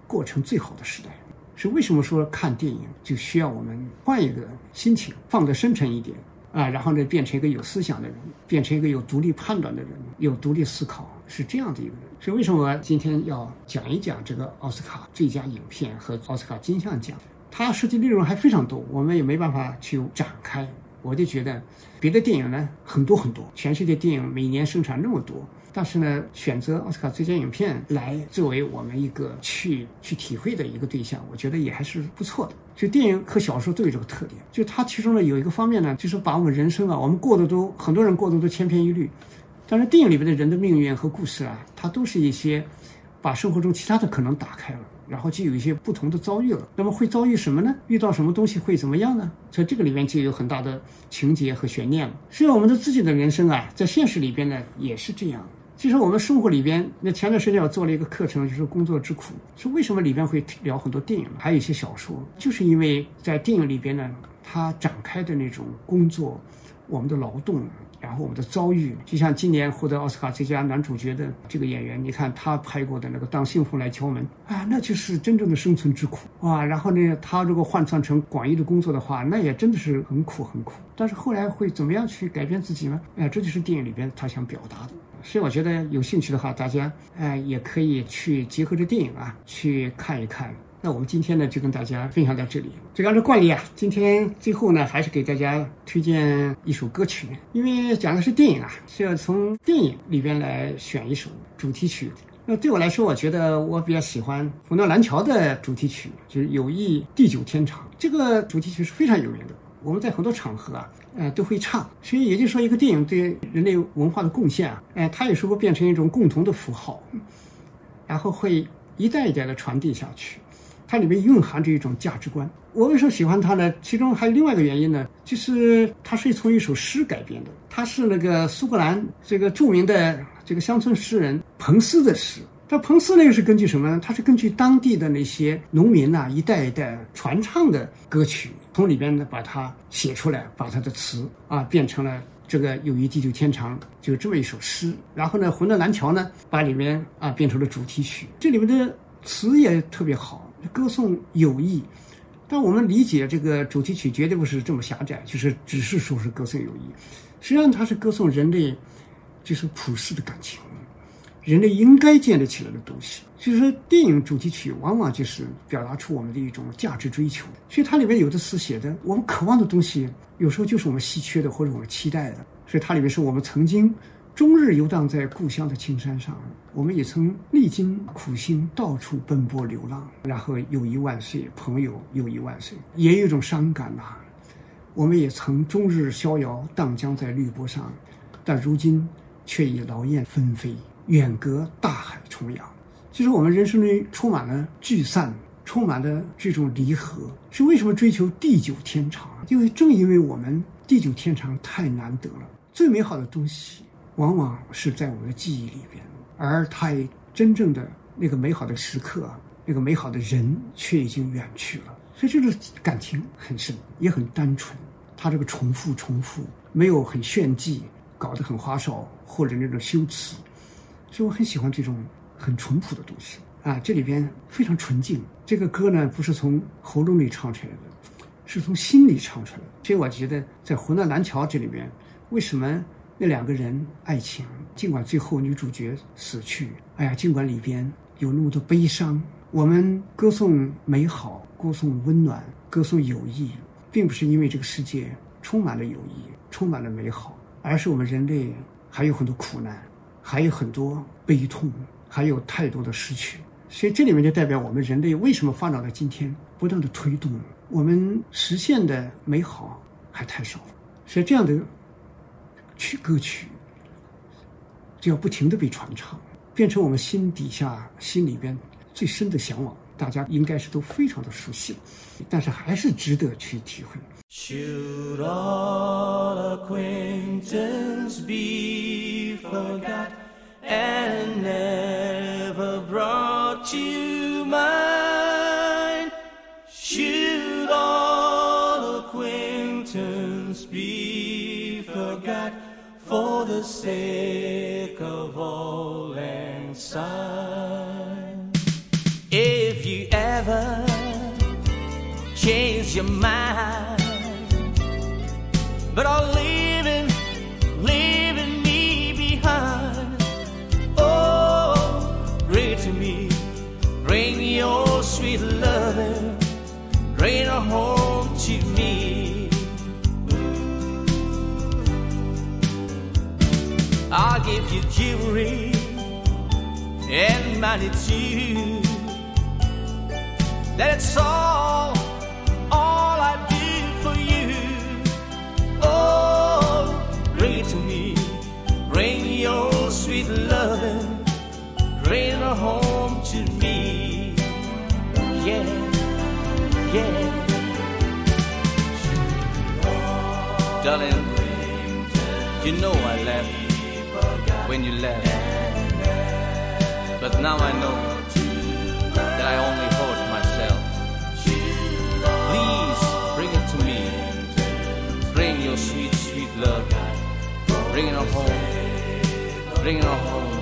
过成最好的时代。是为什么说看电影就需要我们换一个心情，放得深沉一点啊，然后呢，变成一个有思想的人，变成一个有独立判断的人，有独立思考，是这样的一个人。所以为什么我今天要讲一讲这个奥斯卡最佳影片和奥斯卡金像奖？它涉及内容还非常多，我们也没办法去展开。我就觉得别的电影呢很多很多，全世界电影每年生产那么多，但是呢，选择奥斯卡最佳影片来作为我们一个去去体会的一个对象，我觉得也还是不错的。就电影和小说都有这个特点，就它其中呢有一个方面呢，就是把我们人生啊，我们过的都很多人过的都千篇一律，但是电影里面的人的命运和故事啊，它都是一些把生活中其他的可能打开了。然后就有一些不同的遭遇了。那么会遭遇什么呢？遇到什么东西会怎么样呢？在这个里面就有很大的情节和悬念了。实际上，我们的自己的人生啊，在现实里边呢也是这样。其实我们生活里边，那前段时间我做了一个课程，就是工作之苦。说为什么里边会聊很多电影，还有一些小说，就是因为在电影里边呢，它展开的那种工作，我们的劳动。然后我们的遭遇，就像今年获得奥斯卡最佳男主角的这个演员，你看他拍过的那个《当幸福来敲门》啊，那就是真正的生存之苦哇。然后呢，他如果换算成广义的工作的话，那也真的是很苦很苦。但是后来会怎么样去改变自己呢？哎，这就是电影里边他想表达的。所以我觉得有兴趣的话，大家哎也可以去结合着电影啊去看一看。那我们今天呢，就跟大家分享到这里。就按照惯例啊，今天最后呢，还是给大家推荐一首歌曲，因为讲的是电影啊，是要从电影里边来选一首主题曲。那对我来说，我觉得我比较喜欢《红灯蓝桥》的主题曲，就是《友谊地久天长》。这个主题曲是非常有名的，我们在很多场合啊，呃，都会唱。所以也就是说，一个电影对人类文化的贡献啊，哎，它有时候变成一种共同的符号，然后会一代一代的传递下去。它里面蕴含着一种价值观。我为什么喜欢它呢？其中还有另外一个原因呢，就是它是从一首诗改编的。它是那个苏格兰这个著名的这个乡村诗人彭斯的诗。这彭斯呢又是根据什么呢？他是根据当地的那些农民呐一代一代传唱的歌曲，从里边呢把它写出来，把他的词啊变成了这个“友谊地久天长”就这么一首诗。然后呢，《魂断蓝桥》呢把里面啊变成了主题曲。这里面的词也特别好。歌颂友谊，但我们理解这个主题曲绝对不是这么狭窄，就是只是说是歌颂友谊。实际上，它是歌颂人类，就是普世的感情，人类应该建立起来的东西。所以说，电影主题曲往往就是表达出我们的一种价值追求。所以它里面有的词写的，我们渴望的东西，有时候就是我们稀缺的或者我们期待的。所以它里面是我们曾经。终日游荡在故乡的青山上，我们也曾历经苦辛，到处奔波流浪。然后友谊万岁，朋友友谊万岁，也有一种伤感呐。我们也曾终日逍遥荡江在绿波上，但如今却已劳燕分飞，远隔大海重洋。其实我们人生里充满了聚散，充满了这种离合。是为什么追求地久天长？因为正因为我们地久天长太难得了，最美好的东西。往往是在我们的记忆里边，而他真正的那个美好的时刻，那个美好的人却已经远去了。所以这个感情很深，也很单纯。他这个重复、重复，没有很炫技，搞得很花哨或者那种修辞。所以我很喜欢这种很淳朴的东西啊，这里边非常纯净。这个歌呢，不是从喉咙里唱出来的，是从心里唱出来的。所以我觉得，在《湖南蓝桥》这里边，为什么？那两个人爱情，尽管最后女主角死去，哎呀，尽管里边有那么多悲伤，我们歌颂美好，歌颂温暖，歌颂友谊，并不是因为这个世界充满了友谊，充满了美好，而是我们人类还有很多苦难，还有很多悲痛，还有太多的失去。所以这里面就代表我们人类为什么发展到今天，不断的推动我们实现的美好还太少。所以这样的。曲歌曲就要不停的被传唱，变成我们心底下、心里边最深的向往。大家应该是都非常的熟悉，但是还是值得去体会。For the sake of all and some. If you ever change your mind, but I'll leaving, give you jewelry and money too. That's all, all I do for you. Oh, bring it to me. Bring your sweet loving. Bring it home to me. Yeah, yeah. Darling, you know I left when you left. But now I know that I only hurt myself. Please bring it to me. Bring your sweet, sweet love. Bring it home. Bring it home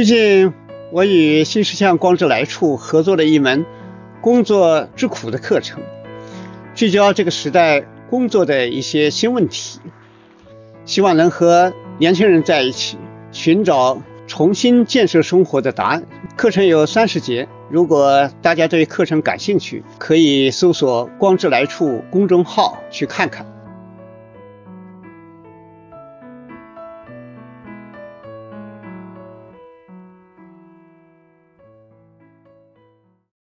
最近，我与新世相光之来处合作了一门“工作之苦”的课程，聚焦这个时代工作的一些新问题，希望能和年轻人在一起，寻找重新建设生活的答案。课程有三十节，如果大家对课程感兴趣，可以搜索“光之来处”公众号去看看。